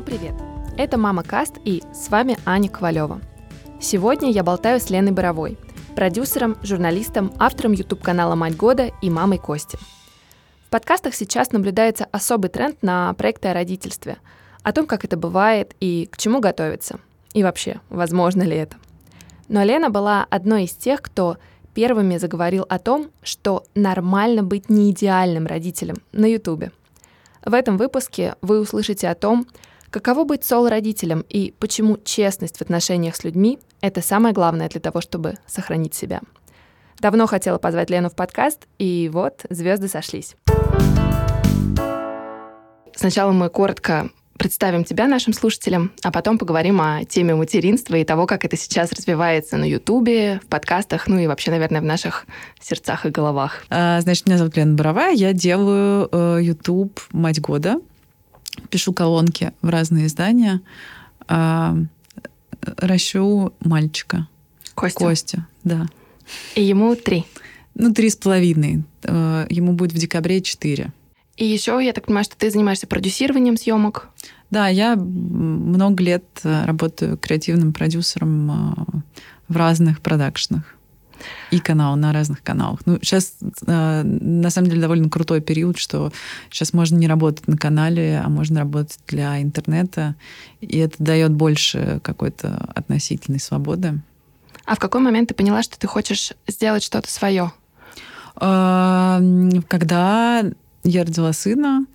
Всем привет! Это Мама Каст и с вами Аня Ковалева. Сегодня я болтаю с Леной Боровой, продюсером, журналистом, автором YouTube-канала «Мать года» и мамой Кости. В подкастах сейчас наблюдается особый тренд на проекты о родительстве, о том, как это бывает и к чему готовиться. И вообще, возможно ли это. Но Лена была одной из тех, кто первыми заговорил о том, что нормально быть не идеальным родителем на Ютубе. В этом выпуске вы услышите о том, Каково быть сол-родителем и почему честность в отношениях с людьми — это самое главное для того, чтобы сохранить себя? Давно хотела позвать Лену в подкаст, и вот звезды сошлись. Сначала мы коротко представим тебя нашим слушателям, а потом поговорим о теме материнства и того, как это сейчас развивается на Ютубе, в подкастах, ну и вообще, наверное, в наших сердцах и головах. А, значит, меня зовут Лена Боровая, я делаю э, «Мать года», пишу колонки в разные издания, а, ращу мальчика. Костя. Костя, да. И ему три. Ну, три с половиной. Э, ему будет в декабре четыре. И еще, я так понимаю, что ты занимаешься продюсированием съемок. Да, я много лет э, работаю креативным продюсером э, в разных продакшнах и канал на разных каналах. Ну, сейчас, э, на самом деле, довольно крутой период, что сейчас можно не работать на канале, а можно работать для интернета, и это дает больше какой-то относительной свободы. А в какой момент ты поняла, что ты хочешь сделать что-то свое? Э, когда я родила сына,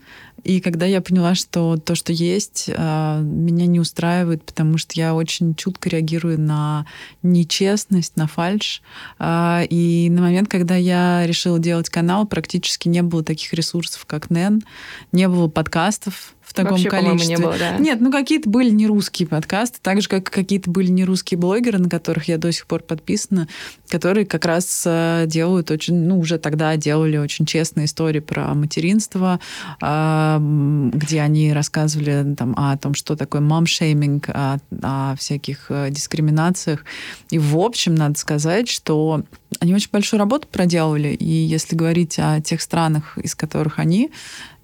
и когда я поняла, что то, что есть, а, меня не устраивает, потому что я очень чутко реагирую на нечестность, на фальш. А, и на момент, когда я решила делать канал, практически не было таких ресурсов, как Нэн, не было подкастов, таком Вообще, количестве. Не было, да? Нет, ну какие-то были не русские подкасты, так же, как какие-то были не русские блогеры, на которых я до сих пор подписана, которые как раз э, делают очень, ну, уже тогда делали очень честные истории про материнство, а, где они рассказывали там, о том, что такое мам-шейминг, о, о всяких э, дискриминациях. И, в общем, надо сказать, что они очень большую работу проделали. И если говорить о тех странах, из которых они,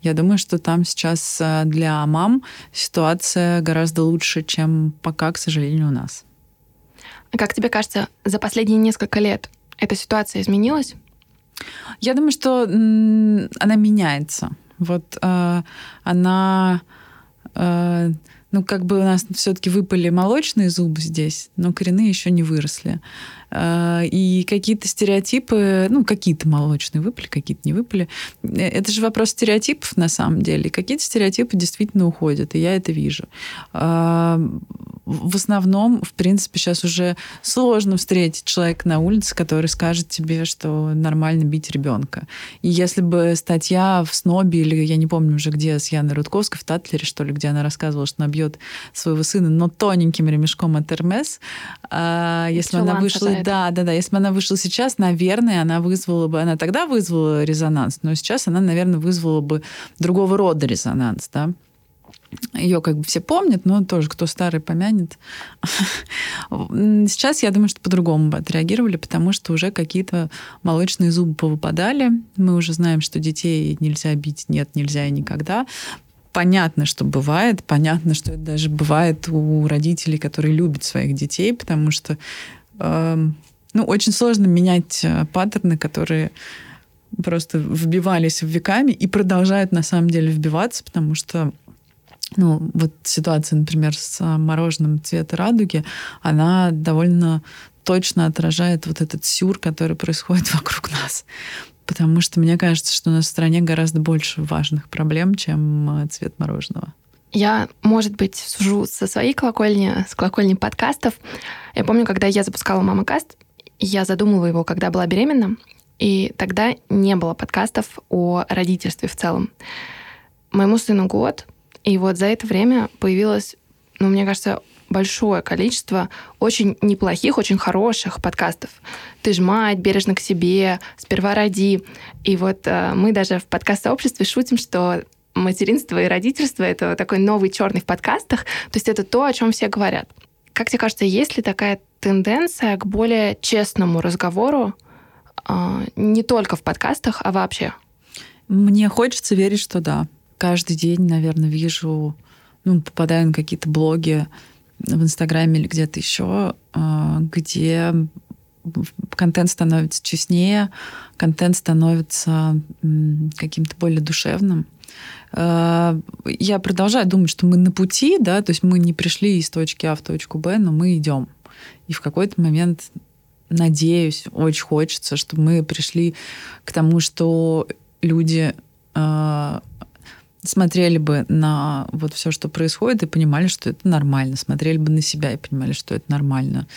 я думаю, что там сейчас э, для мам ситуация гораздо лучше, чем пока, к сожалению, у нас. А как тебе кажется, за последние несколько лет эта ситуация изменилась? Я думаю, что она меняется. Вот э, она э, ну, как бы у нас все-таки выпали молочные зубы здесь, но коренные еще не выросли. А, и какие-то стереотипы, ну, какие-то молочные выпали, какие-то не выпали. Это же вопрос стереотипов на самом деле. Какие-то стереотипы действительно уходят, и я это вижу. А, в основном, в принципе, сейчас уже сложно встретить человека на улице, который скажет тебе, что нормально бить ребенка. И если бы статья в СНОБе или я не помню уже где, с Яной Рудковской в Татлере, что ли, где она рассказывала, что она бьет своего сына, но тоненьким ремешком от Эрмес, а, если бы она вышла... Да, да, да. Если бы она вышла сейчас, наверное, она вызвала бы... Она тогда вызвала резонанс, но сейчас она, наверное, вызвала бы другого рода резонанс, да. Ее как бы все помнят, но тоже кто старый помянет. Сейчас я думаю, что по-другому бы отреагировали, потому что уже какие-то молочные зубы повыпадали. Мы уже знаем, что детей нельзя бить, нет, нельзя и никогда. Понятно, что бывает, понятно, что это даже бывает у родителей, которые любят своих детей, потому что ну, очень сложно менять э, паттерны, которые просто вбивались в веками и продолжают на самом деле вбиваться, потому что ну, вот ситуация, например, с мороженым цвета радуги, она довольно точно отражает вот этот сюр, который происходит вокруг нас. Потому что мне кажется, что у нас в стране гораздо больше важных проблем, чем э, цвет мороженого. Я, может быть, сужу со своей колокольни, с колокольни подкастов. Я помню, когда я запускала «Мама Каст», я задумывала его, когда была беременна, и тогда не было подкастов о родительстве в целом. Моему сыну год, и вот за это время появилось, ну, мне кажется, большое количество очень неплохих, очень хороших подкастов. «Ты ж мать», «Бережно к себе», «Сперва роди». И вот э, мы даже в подкаст-сообществе шутим, что материнство и родительство — это такой новый черный в подкастах. То есть это то, о чем все говорят. Как тебе кажется, есть ли такая тенденция к более честному разговору э, не только в подкастах, а вообще? Мне хочется верить, что да. Каждый день, наверное, вижу ну, попадаю на какие-то блоги в Инстаграме или где-то еще, а, где контент становится честнее, контент становится каким-то более душевным. А, я продолжаю думать, что мы на пути, да, то есть мы не пришли из точки А в точку Б, но мы идем. И в какой-то момент, надеюсь, очень хочется, чтобы мы пришли к тому, что люди а, смотрели бы на вот все, что происходит, и понимали, что это нормально. Смотрели бы на себя и понимали, что это нормально.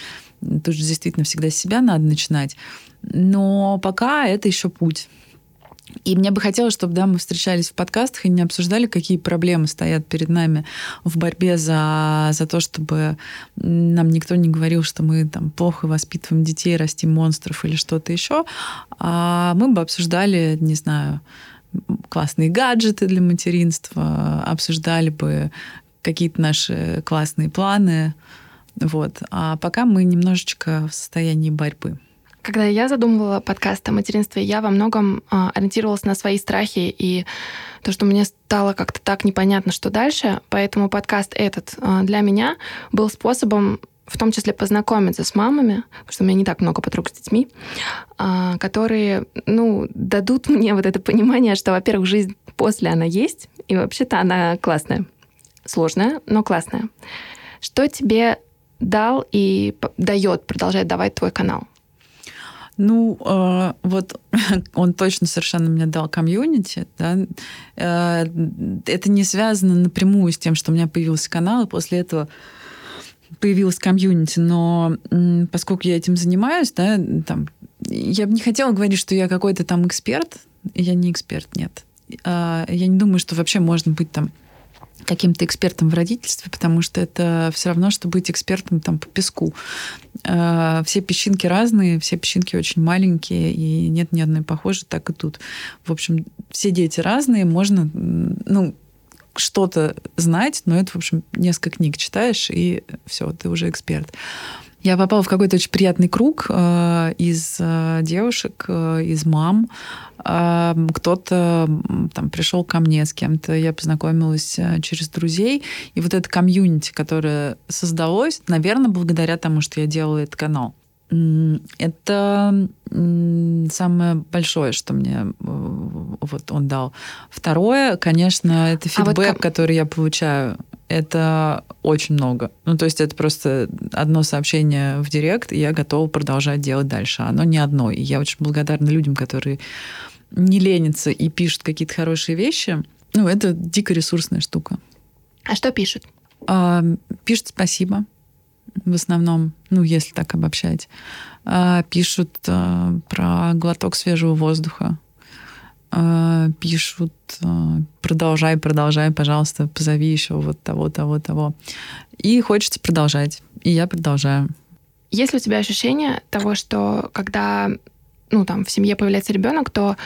Тут же действительно всегда с себя надо начинать. Но пока это еще путь. И мне бы хотелось, чтобы да, мы встречались в подкастах и не обсуждали, какие проблемы стоят перед нами в борьбе за, за то, чтобы нам никто не говорил, что мы там плохо воспитываем детей, растим монстров или что-то еще. А мы бы обсуждали, не знаю, классные гаджеты для материнства, обсуждали бы какие-то наши классные планы. Вот. А пока мы немножечко в состоянии борьбы. Когда я задумывала подкаст о материнстве, я во многом э, ориентировалась на свои страхи и то, что мне стало как-то так непонятно, что дальше. Поэтому подкаст этот э, для меня был способом в том числе познакомиться с мамами, потому что у меня не так много подруг с детьми, э, которые, ну, дадут мне вот это понимание, что, во-первых, жизнь после она есть, и вообще-то она классная. Сложная, но классная. Что тебе дал и дает, продолжает давать твой канал? Ну, э, вот он точно совершенно мне дал комьюнити. Да? Э, это не связано напрямую с тем, что у меня появился канал, и после этого появилась комьюнити, но поскольку я этим занимаюсь, да, там, я бы не хотела говорить, что я какой-то там эксперт. Я не эксперт, нет. Э, я не думаю, что вообще можно быть там каким-то экспертом в родительстве, потому что это все равно, что быть экспертом там по песку. Э, все песчинки разные, все песчинки очень маленькие, и нет ни одной похожей, так и тут. В общем, все дети разные, можно, ну, что-то знать, но это, в общем, несколько книг читаешь, и все, ты уже эксперт. Я попала в какой-то очень приятный круг э, из э, девушек, э, из мам. Э, кто-то там пришел ко мне с кем-то, я познакомилась э, через друзей. И вот это комьюнити, которое создалось, наверное, благодаря тому, что я делала этот канал. Это самое большое, что мне э, вот он дал. Второе, конечно, это фидбэк, а вот... который я получаю это очень много. Ну, то есть это просто одно сообщение в директ, и я готова продолжать делать дальше. Оно не одно. И я очень благодарна людям, которые не ленятся и пишут какие-то хорошие вещи. Ну, это дико ресурсная штука. А что пишут? А, пишут спасибо в основном, ну, если так обобщать. А, пишут а, про глоток свежего воздуха. А, пишут, продолжай, продолжай, пожалуйста, позови еще вот того, того, того. И хочется продолжать. И я продолжаю. Есть ли у тебя ощущение того, что когда ну, там, в семье появляется ребенок, то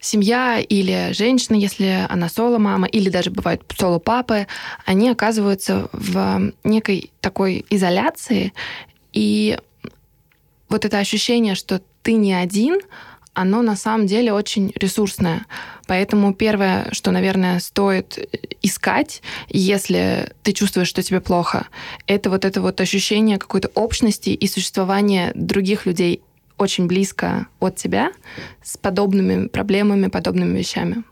семья или женщина, если она соло-мама, или даже бывают соло-папы, они оказываются в некой такой изоляции, и вот это ощущение, что ты не один, оно на самом деле очень ресурсное. Поэтому первое, что, наверное, стоит искать, если ты чувствуешь, что тебе плохо, это вот это вот ощущение какой-то общности и существования других людей очень близко от тебя с подобными проблемами, подобными вещами.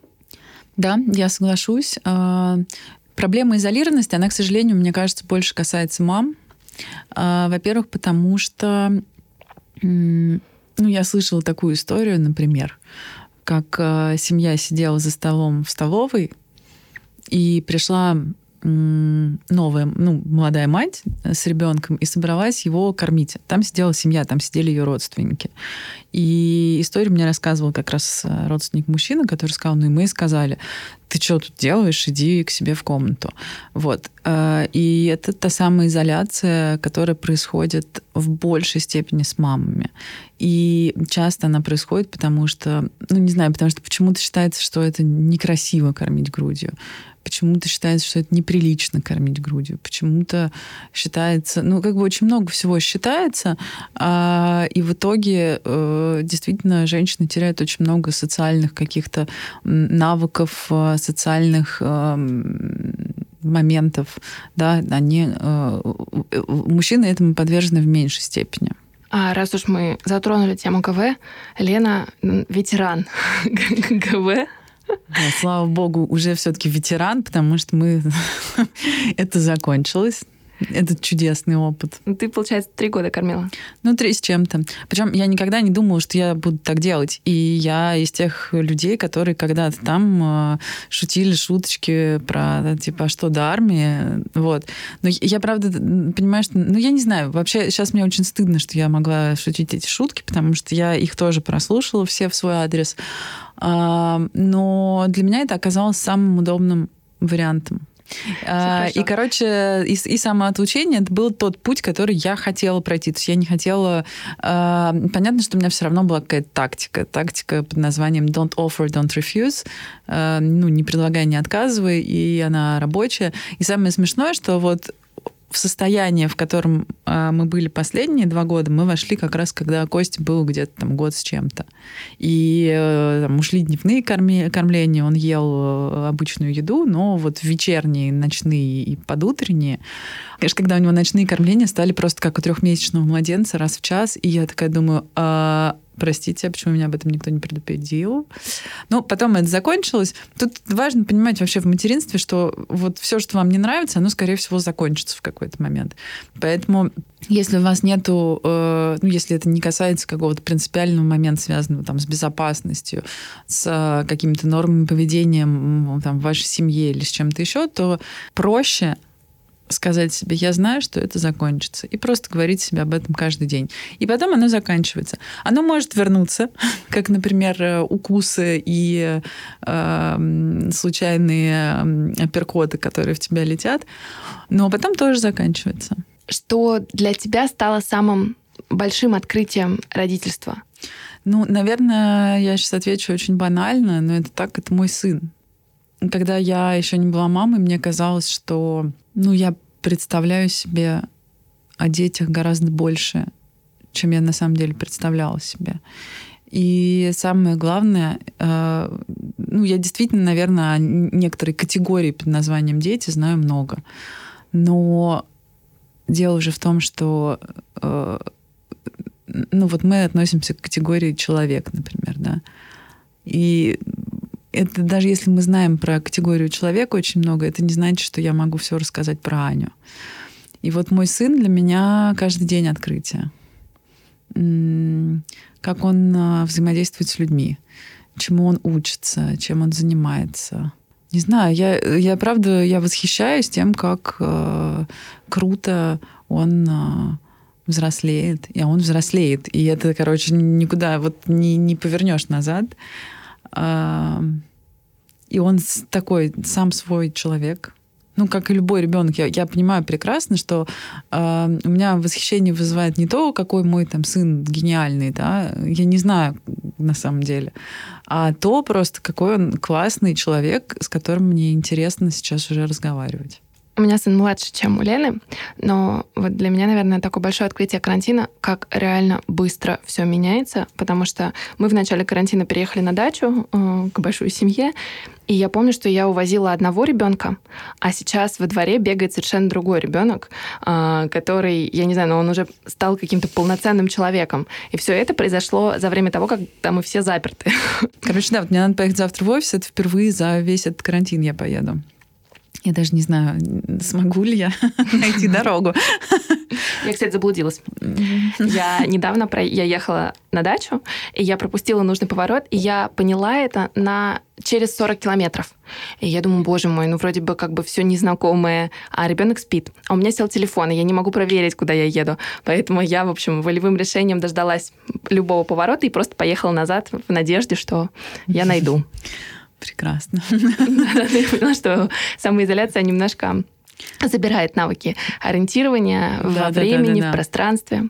Да, я соглашусь. А, проблема изолированности, она, к сожалению, мне кажется, больше касается мам. А, во-первых, потому что ну, я слышала такую историю, например, как э, семья сидела за столом в столовой, и пришла новая, ну, молодая мать с ребенком и собралась его кормить. Там сидела семья, там сидели ее родственники. И историю мне рассказывал как раз э, родственник мужчины, который сказал, ну и мы сказали, ты что тут делаешь, иди к себе в комнату. Вот. Э, и это та самая изоляция, которая происходит в большей степени с мамами. И часто она происходит, потому что, ну не знаю, потому что почему-то считается, что это некрасиво кормить грудью почему-то считается, что это неприлично кормить грудью, почему-то считается, ну, как бы очень много всего считается, а, и в итоге э, действительно женщины теряют очень много социальных каких-то навыков, э, социальных э, моментов, да, они, э, мужчины этому подвержены в меньшей степени. А раз уж мы затронули тему ГВ, Лена ветеран ГВ. Да, слава богу, уже все-таки ветеран, потому что мы это закончилось. Этот чудесный опыт. Ну, ты, получается, три года кормила? Ну, три с чем-то. Причем я никогда не думала, что я буду так делать. И я из тех людей, которые когда-то там э, шутили шуточки про, типа, а что до армии. Вот. Но я, правда, понимаю, что... Ну, я не знаю. Вообще, сейчас мне очень стыдно, что я могла шутить эти шутки, потому что я их тоже прослушала все в свой адрес. А, но для меня это оказалось самым удобным вариантом. А, и, короче, и, и самоотлучение это был тот путь, который я хотела пройти. То есть я не хотела... Э, понятно, что у меня все равно была какая-то тактика. Тактика под названием don't offer, don't refuse. Э, ну, не предлагай, не отказывай. И она рабочая. И самое смешное, что вот в состояние, в котором э, мы были последние два года, мы вошли как раз, когда Костя был где-то там год с чем-то. И э, там ушли дневные корми, кормления, он ел э, обычную еду, но вот вечерние, ночные и подутренние. Конечно, когда у него ночные кормления стали просто как у трехмесячного младенца раз в час, и я такая думаю, а простите, а почему меня об этом никто не предупредил? Ну, потом это закончилось. Тут важно понимать вообще в материнстве, что вот все, что вам не нравится, оно, скорее всего, закончится в какой-то момент. Поэтому если у вас нету, э, ну, если это не касается какого-то принципиального момента, связанного там с безопасностью, с э, какими-то нормами поведения там, в вашей семье или с чем-то еще, то проще сказать себе, я знаю, что это закончится, и просто говорить себе об этом каждый день. И потом оно заканчивается. Оно может вернуться, как, например, э, укусы и э, случайные перкоты, которые в тебя летят, но потом тоже заканчивается. Что для тебя стало самым большим открытием родительства? Ну, наверное, я сейчас отвечу очень банально, но это так, это мой сын. Когда я еще не была мамой, мне казалось, что ну, я представляю себе о детях гораздо больше, чем я на самом деле представляла себе. И самое главное, э, ну, я действительно, наверное, о некоторой категории под названием дети знаю много. Но дело уже в том, что э, ну, вот мы относимся к категории человек, например, да. И это даже если мы знаем про категорию человека очень много, это не значит, что я могу все рассказать про Аню. И вот мой сын для меня каждый день открытие. Как он а, взаимодействует с людьми, чему он учится, чем он занимается. Не знаю, я, я правда, я восхищаюсь тем, как э, круто он э, взрослеет, и он взрослеет. И это, короче, никуда вот не, не повернешь назад. И он такой сам свой человек, ну, как и любой ребенок, я, я понимаю прекрасно, что э, у меня восхищение вызывает не то, какой мой там сын гениальный, да, я не знаю на самом деле, а то просто какой он классный человек, с которым мне интересно сейчас уже разговаривать. У меня сын младше, чем у Лены, но вот для меня, наверное, такое большое открытие карантина, как реально быстро все меняется, потому что мы в начале карантина переехали на дачу э, к большой семье, и я помню, что я увозила одного ребенка, а сейчас во дворе бегает совершенно другой ребенок, э, который, я не знаю, но он уже стал каким-то полноценным человеком. И все это произошло за время того, когда мы все заперты. Короче, да, вот мне надо поехать завтра в офис, это впервые за весь этот карантин я поеду. Я даже не знаю, смогу ли я найти дорогу. Я, кстати, заблудилась. Я недавно про... я ехала на дачу, и я пропустила нужный поворот, и я поняла это на через 40 километров. И я думаю, боже мой, ну вроде бы как бы все незнакомое, а ребенок спит. А у меня сел телефон, и я не могу проверить, куда я еду. Поэтому я, в общем, волевым решением дождалась любого поворота и просто поехала назад в надежде, что я найду. Прекрасно. Я поняла, что самоизоляция немножко забирает навыки ориентирования во времени, в пространстве.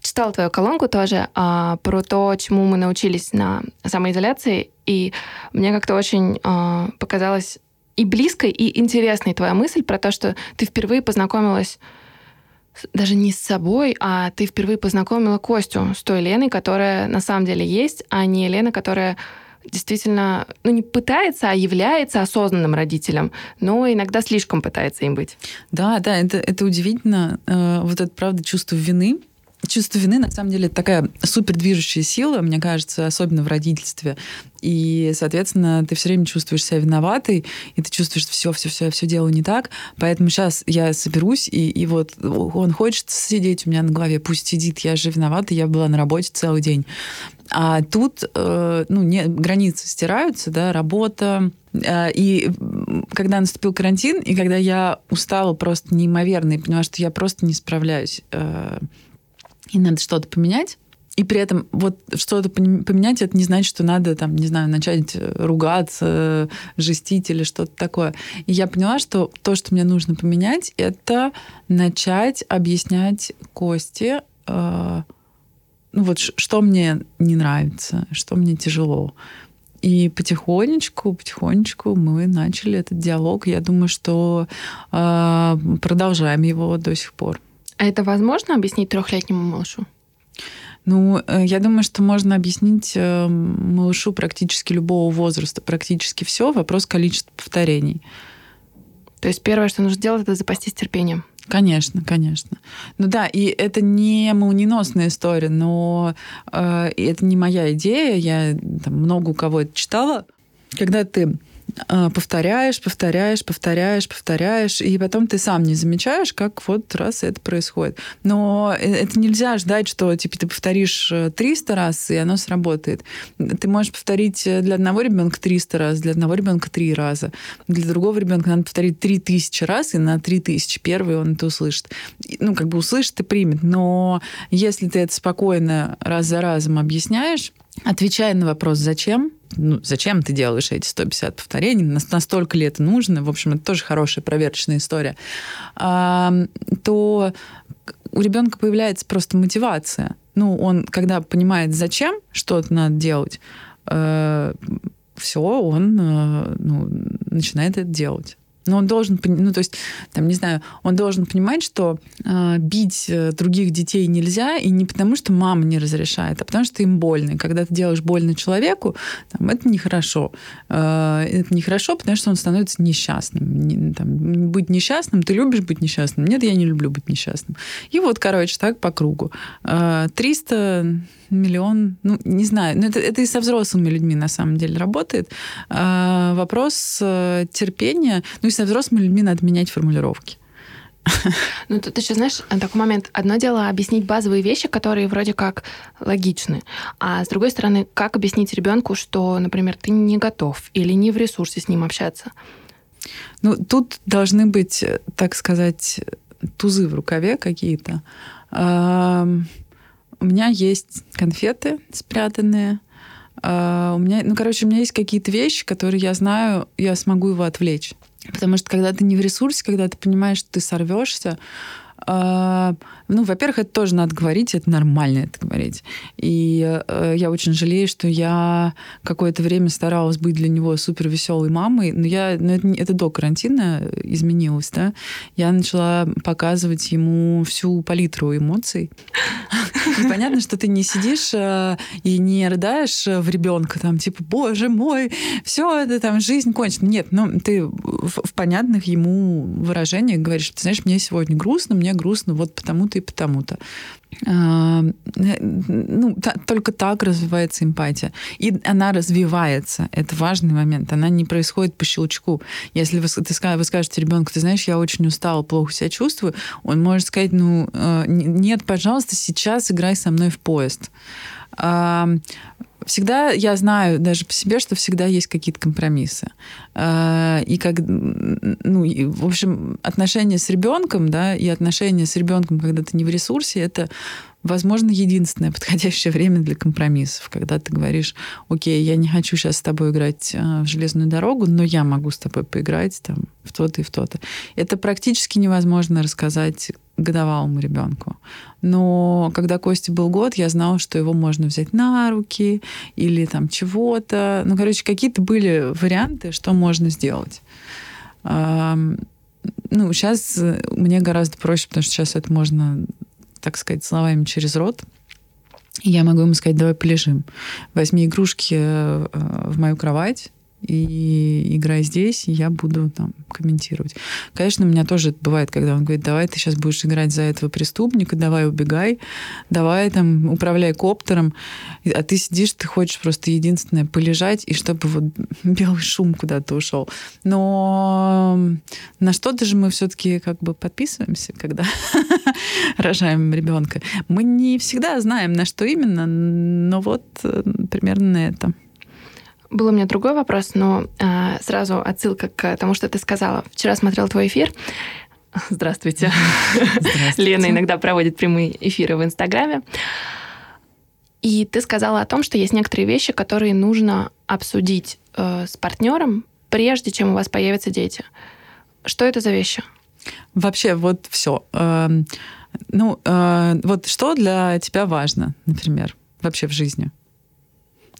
Читала твою колонку тоже а, про то, чему мы научились на самоизоляции, и мне как-то очень а, показалось и близкой, и интересной твоя мысль про то, что ты впервые познакомилась даже не с собой, а ты впервые познакомила Костю с той Леной, которая на самом деле есть, а не Лена, которая действительно, ну не пытается, а является осознанным родителем, но иногда слишком пытается им быть. Да, да, это, это удивительно. Э, вот это, правда, чувство вины, чувство вины, на самом деле, такая супер движущая сила, мне кажется, особенно в родительстве. И, соответственно, ты все время чувствуешь себя виноватой, и ты чувствуешь, что все, все, все, я все делаю не так. Поэтому сейчас я соберусь, и, и вот он хочет сидеть у меня на голове, пусть сидит, я же виновата, я была на работе целый день. А тут э, ну, не, границы стираются, да, работа. Э, и когда наступил карантин, и когда я устала просто неимоверно, и поняла, что я просто не справляюсь, э, и надо что-то поменять, и при этом вот что-то поменять, это не значит, что надо, там, не знаю, начать ругаться, жестить или что-то такое. И я поняла, что то, что мне нужно поменять, это начать объяснять Косте, э, ну вот что мне не нравится, что мне тяжело. И потихонечку, потихонечку мы начали этот диалог. Я думаю, что э, продолжаем его до сих пор. А это возможно объяснить трехлетнему малышу? Ну, э, я думаю, что можно объяснить э, малышу практически любого возраста, практически все. Вопрос количества повторений. То есть первое, что нужно сделать, это запастись терпением. Конечно, конечно. Ну да, и это не молниеносная история, но э, это не моя идея. Я там, много у кого это читала. Когда ты повторяешь, повторяешь, повторяешь, повторяешь, и потом ты сам не замечаешь, как вот раз это происходит. Но э, это нельзя ждать, что типа ты повторишь 300 э, раз, и оно сработает. Ты можешь повторить э, для одного ребенка 300 раз, для одного ребенка 3 раза. Для другого ребенка надо повторить 3000 раз, и на 3000 первый он это услышит. Ну, как бы услышит и примет. Но если ты это спокойно раз за разом объясняешь, отвечая на вопрос «зачем?», ну, зачем ты делаешь эти 150 повторений, настолько ли это нужно, в общем, это тоже хорошая проверочная история, а, то у ребенка появляется просто мотивация. Ну, он, когда понимает, зачем что-то надо делать, э, все, он э, ну, начинает это делать. Но он должен, ну, то есть, там, не знаю, он должен понимать, что э, бить других детей нельзя, и не потому, что мама не разрешает, а потому, что им больно. И когда ты делаешь больно человеку, там, это нехорошо. Э, это нехорошо, потому что он становится несчастным. Не, там, быть несчастным, ты любишь быть несчастным? Нет, я не люблю быть несчастным. И вот, короче, так по кругу. Э, 300 миллион, ну, не знаю, но это, это и со взрослыми людьми на самом деле работает. А, вопрос э, терпения, ну и со взрослыми людьми надо менять формулировки. Ну, тут еще, знаешь, такой момент. Одно дело объяснить базовые вещи, которые вроде как логичны. А с другой стороны, как объяснить ребенку, что, например, ты не готов или не в ресурсе с ним общаться? Ну, тут должны быть, так сказать, тузы в рукаве какие-то у меня есть конфеты спрятанные. Uh, у меня, ну, короче, у меня есть какие-то вещи, которые я знаю, я смогу его отвлечь. Потому что когда ты не в ресурсе, когда ты понимаешь, что ты сорвешься, ну, во-первых, это тоже надо говорить, это нормально это говорить. И э, я очень жалею, что я какое-то время старалась быть для него супер веселой мамой, но я, ну, это, это до карантина изменилось, да. Я начала показывать ему всю палитру эмоций. И понятно, что ты не сидишь э, и не рыдаешь в ребенка, там, типа, боже мой, все это там, жизнь кончена. Нет, ну, ты в понятных ему выражениях говоришь, ты знаешь, мне сегодня грустно, мне грустно вот потому-то и потому-то. А, ну, только так развивается эмпатия. И она развивается. Это важный момент. Она не происходит по щелчку. Если вы, ты, вы скажете ребенку, ты знаешь, я очень устала, плохо себя чувствую, он может сказать, ну, э, нет, пожалуйста, сейчас играй со мной в поезд всегда я знаю даже по себе, что всегда есть какие-то компромиссы. А, и как, ну, и, в общем, отношения с ребенком, да, и отношения с ребенком, когда ты не в ресурсе, это возможно, единственное подходящее время для компромиссов, когда ты говоришь, окей, я не хочу сейчас с тобой играть а, в железную дорогу, но я могу с тобой поиграть там в то-то и в то-то. Это практически невозможно рассказать годовалому ребенку. Но когда Косте был год, я знала, что его можно взять на руки или там чего-то. Ну, короче, какие-то были варианты, что можно сделать. Ну, сейчас мне гораздо проще, потому что сейчас это можно, так сказать, словами через рот я могу ему сказать, давай полежим. Возьми игрушки э, в мою кровать, и играй здесь, и я буду там комментировать. Конечно, у меня тоже бывает, когда он говорит, давай ты сейчас будешь играть за этого преступника, давай убегай, давай там управляй коптером, а ты сидишь, ты хочешь просто единственное полежать, и чтобы вот белый шум куда-то ушел. Но на что-то же мы все-таки как бы подписываемся, когда рожаем ребенка. Мы не всегда знаем, на что именно, но вот э, примерно на это. Был у меня другой вопрос, но э, сразу отсылка к тому, что ты сказала. Вчера смотрел твой эфир. Здравствуйте. Здравствуйте. Лена иногда проводит прямые эфиры в Инстаграме. И ты сказала о том, что есть некоторые вещи, которые нужно обсудить э, с партнером, прежде чем у вас появятся дети. Что это за вещи? Вообще, вот все. Эм, ну, э, вот что для тебя важно, например, вообще в жизни?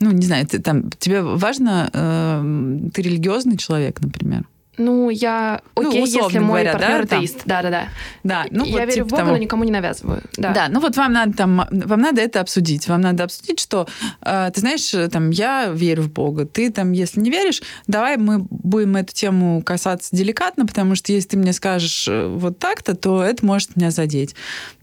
Ну, не знаю, ты, там, тебе важно, э, ты религиозный человек, например? Ну, я ну, окей, ну, если мой говоря, партнер да, атеист. Да, да, ну я вот, верю типа, в Бога, того... но никому не навязываю. Да. да, ну вот вам надо там, вам надо это обсудить. Вам надо обсудить, что э, ты знаешь, там я верю в Бога. Ты там, если не веришь, давай мы будем эту тему касаться деликатно, потому что если ты мне скажешь э, вот так-то, то это может меня задеть.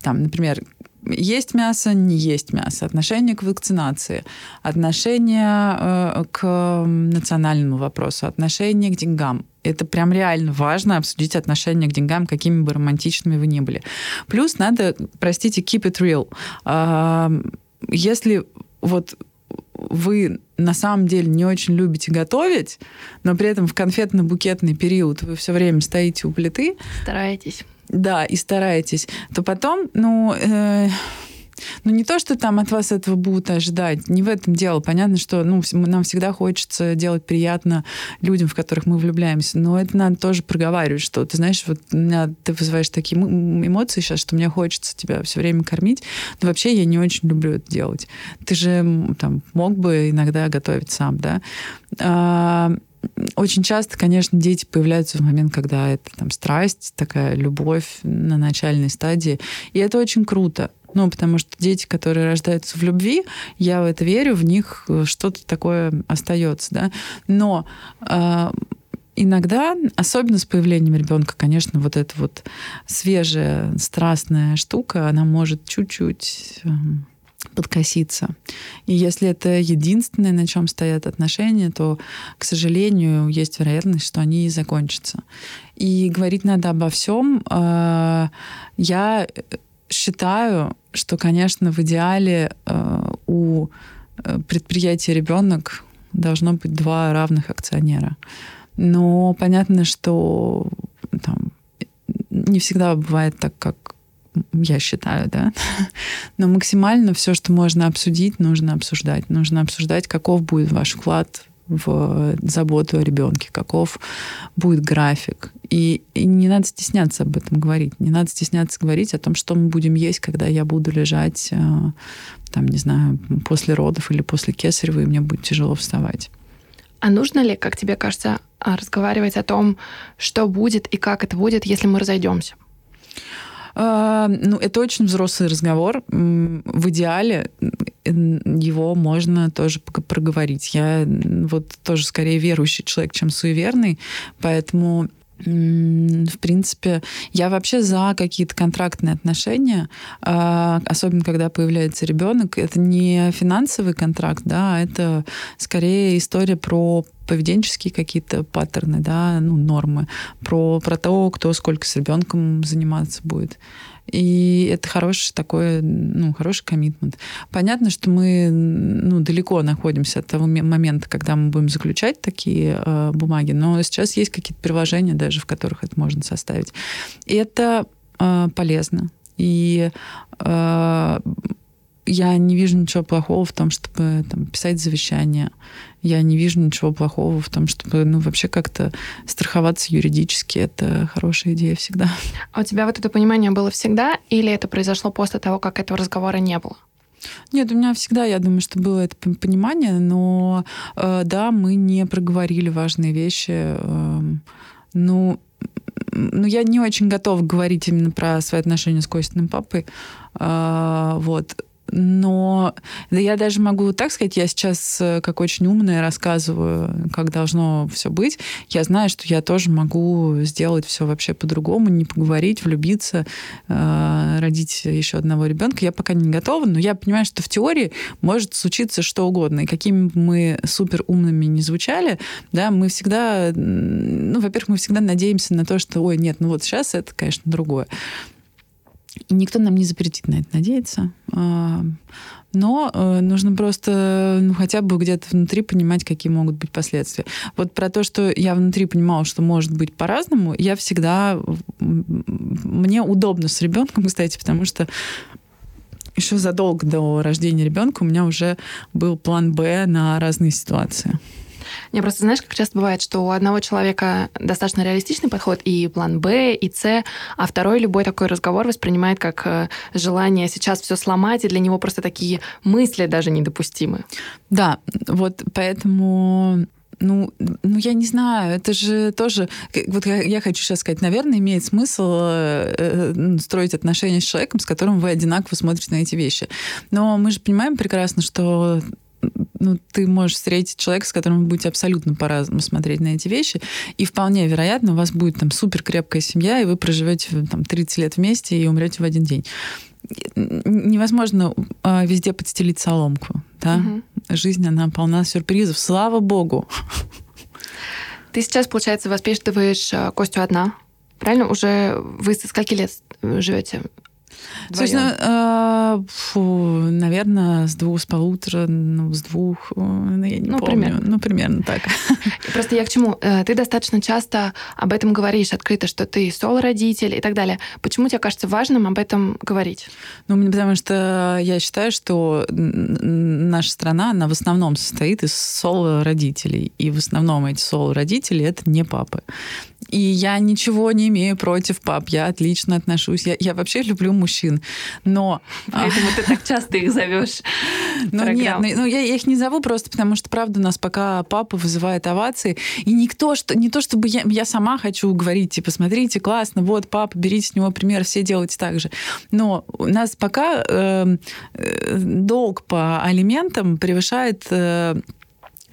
Там, например, есть мясо, не есть мясо, отношение к вакцинации, отношение э, к национальному вопросу, отношение к деньгам. Это прям реально важно обсудить отношение к деньгам, какими бы романтичными вы ни были. Плюс надо, простите, keep it real. Если вот вы на самом деле не очень любите готовить, но при этом в конфетно-букетный период вы все время стоите у плиты. Стараетесь да, и стараетесь, то потом, ну, э, ну, не то, что там от вас этого будут ожидать, не в этом дело. Понятно, что ну, нам всегда хочется делать приятно людям, в которых мы влюбляемся, но это надо тоже проговаривать, что ты знаешь, вот меня ты вызываешь такие эмоции сейчас, что мне хочется тебя все время кормить, но вообще я не очень люблю это делать. Ты же там мог бы иногда готовить сам, да? Очень часто, конечно, дети появляются в момент, когда это там страсть, такая любовь на начальной стадии. И это очень круто. Ну, потому что дети, которые рождаются в любви, я в это верю, в них э, что-то такое остается, да. Но э, иногда, особенно с появлением ребенка, конечно, вот эта вот свежая, страстная штука, она может чуть-чуть эм, подкоситься. И если это единственное, на чем стоят отношения, то, к сожалению, есть вероятность, что они и закончатся. И говорить надо обо всем. А, я считаю, что, конечно, в идеале а, у э, предприятия ребенок должно быть два равных акционера. Но понятно, что там, не всегда бывает так, как я считаю, да. Но максимально все, что можно обсудить, нужно обсуждать. Нужно обсуждать, каков будет ваш вклад в заботу о ребенке, каков будет график. И, и не надо стесняться об этом говорить. Не надо стесняться говорить о том, что мы будем есть, когда я буду лежать, э, там, не знаю, после родов или после кесарева, и мне будет тяжело вставать. А нужно ли, как тебе кажется, разговаривать о том, что будет и как это будет, если мы разойдемся? А, ну, это очень взрослый разговор. В идеале его можно тоже проговорить. Я вот тоже скорее верующий человек, чем суеверный, поэтому в принципе, я вообще за какие-то контрактные отношения, а, особенно когда появляется ребенок. Это не финансовый контракт, да, а это скорее история про поведенческие какие-то паттерны, да, ну, нормы, про, про то, кто сколько с ребенком заниматься будет. И это хороший такой, ну, хороший коммитмент. Понятно, что мы ну, далеко находимся от того момента, когда мы будем заключать такие э, бумаги, но сейчас есть какие-то приложения даже, в которых это можно составить. И это э, полезно. И э, я не вижу ничего плохого в том, чтобы там, писать завещание. Я не вижу ничего плохого в том, чтобы ну, вообще как-то страховаться юридически. Это хорошая идея всегда. А у тебя вот это понимание было всегда, или это произошло после того, как этого разговора не было? Нет, у меня всегда, я думаю, что было это понимание, но э, да, мы не проговорили важные вещи. Э, ну, ну, я не очень готова говорить именно про свои отношения с Костиным папой. Э, вот но да я даже могу так сказать, я сейчас э, как очень умная рассказываю, как должно все быть. Я знаю, что я тоже могу сделать все вообще по-другому, не поговорить, влюбиться, э, родить еще одного ребенка. Я пока не готова, но я понимаю, что в теории может случиться что угодно. И какими бы мы супер умными не звучали, да, мы всегда, ну, во-первых, мы всегда надеемся на то, что, ой, нет, ну вот сейчас это, конечно, другое. Никто нам не запретит на это надеяться. А, но э, нужно просто ну, хотя бы где-то внутри понимать, какие могут быть последствия. Вот про то, что я внутри понимала, что может быть по-разному, я всегда... Мне удобно с ребенком, кстати, потому что еще задолго до рождения ребенка у меня уже был план Б на разные ситуации. Не, просто знаешь, как часто бывает, что у одного человека достаточно реалистичный подход и план Б, и С, а второй любой такой разговор воспринимает как э, желание сейчас все сломать, и для него просто такие мысли даже недопустимы. Да, вот поэтому ну, ну, я не знаю, это же тоже... Вот я, я хочу сейчас сказать, наверное, имеет смысл э, э строить отношения с человеком, с которым вы одинаково смотрите на эти вещи. Но мы же понимаем прекрасно, что ну, ты можешь встретить человека, с которым вы будете абсолютно по-разному смотреть на эти вещи, и вполне вероятно, у вас будет там супер крепкая семья, и вы проживете там 30 лет вместе и умрете в один день. Невозможно а, везде подстелить соломку, да? Угу. Жизнь, она полна сюрпризов, слава богу. Ты сейчас, получается, воспитываешь а, Костю одна, правильно? Уже вы со скольки лет живете Слушай, ну, э, фу, наверное, с двух, с полутора, ну, с двух, э, ну, я не ну, помню. Примерно. Ну, примерно так. Просто я к чему? Э, ты достаточно часто об этом говоришь открыто, что ты соло-родитель и так далее. Почему тебе кажется важным об этом говорить? Ну, потому что я считаю, что наша страна, она в основном состоит из соло-родителей. И в основном эти соло-родители — это не папы. И я ничего не имею против пап. Я отлично отношусь. Я, я вообще люблю мужчин. Но... Поэтому ты так часто их зовешь. Ну нет, ну, я, их не зову просто потому, что, правда, у нас пока папа вызывает овации. И никто, что, не то, чтобы я, я сама хочу говорить, типа, смотрите, классно, вот папа, берите с него пример, все делайте так же. Но у нас пока э, э, долг по алиментам превышает... Э,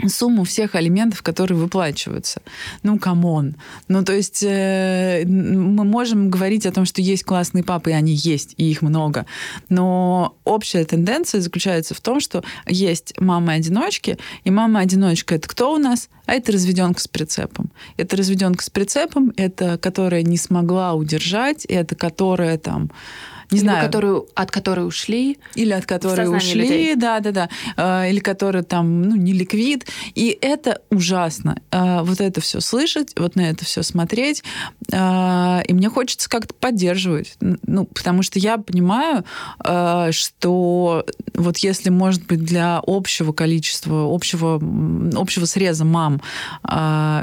сумму всех алиментов, которые выплачиваются. Ну, come on. Ну, то есть э, мы можем говорить о том, что есть классные папы, и они есть, и их много. Но общая тенденция заключается в том, что есть мамы-одиночки, и мама-одиночка — это кто у нас? А это разведенка с прицепом. Это разведенка с прицепом, это которая не смогла удержать, это которая там не Либо знаю. Которую, от которой ушли. Или от которой ушли, людей. да, да, да. А, или которые там, ну, не ликвид. И это ужасно. А, вот это все слышать, вот на это все смотреть. А, и мне хочется как-то поддерживать. Ну, потому что я понимаю, что вот если, может быть, для общего количества, общего, общего среза мам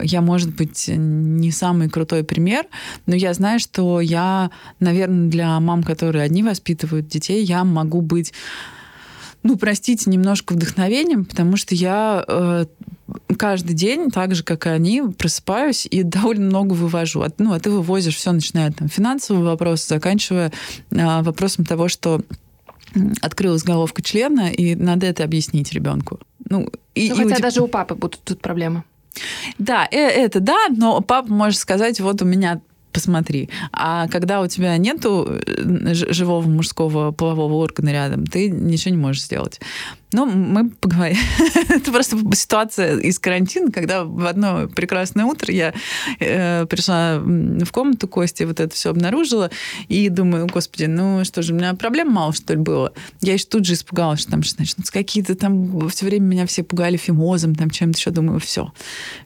я, может быть, не самый крутой пример, но я знаю, что я, наверное, для мам, которые которые одни воспитывают детей, я могу быть ну, простите, немножко вдохновением, потому что я э, каждый день, так же, как и они, просыпаюсь и довольно много вывожу. Ну, а ты вывозишь все, начиная там финансовые вопросы, заканчивая э, вопросом того, что открылась головка члена, и надо это объяснить ребенку. Ну, и, ну, и хотя у... даже у папы будут тут проблемы. Да, э, это да, но папа может сказать, вот у меня посмотри. А когда у тебя нету э, живого мужского полового органа рядом, ты ничего не можешь сделать. Ну, мы поговорим. Это просто ситуация из карантина, когда в одно прекрасное утро я э, пришла в комнату Кости, вот это все обнаружила, и думаю, господи, ну что же, у меня проблем мало, что ли, было. Я еще тут же испугалась, что там что начнутся какие-то там... Все время меня все пугали фимозом, там чем-то еще. Думаю, все,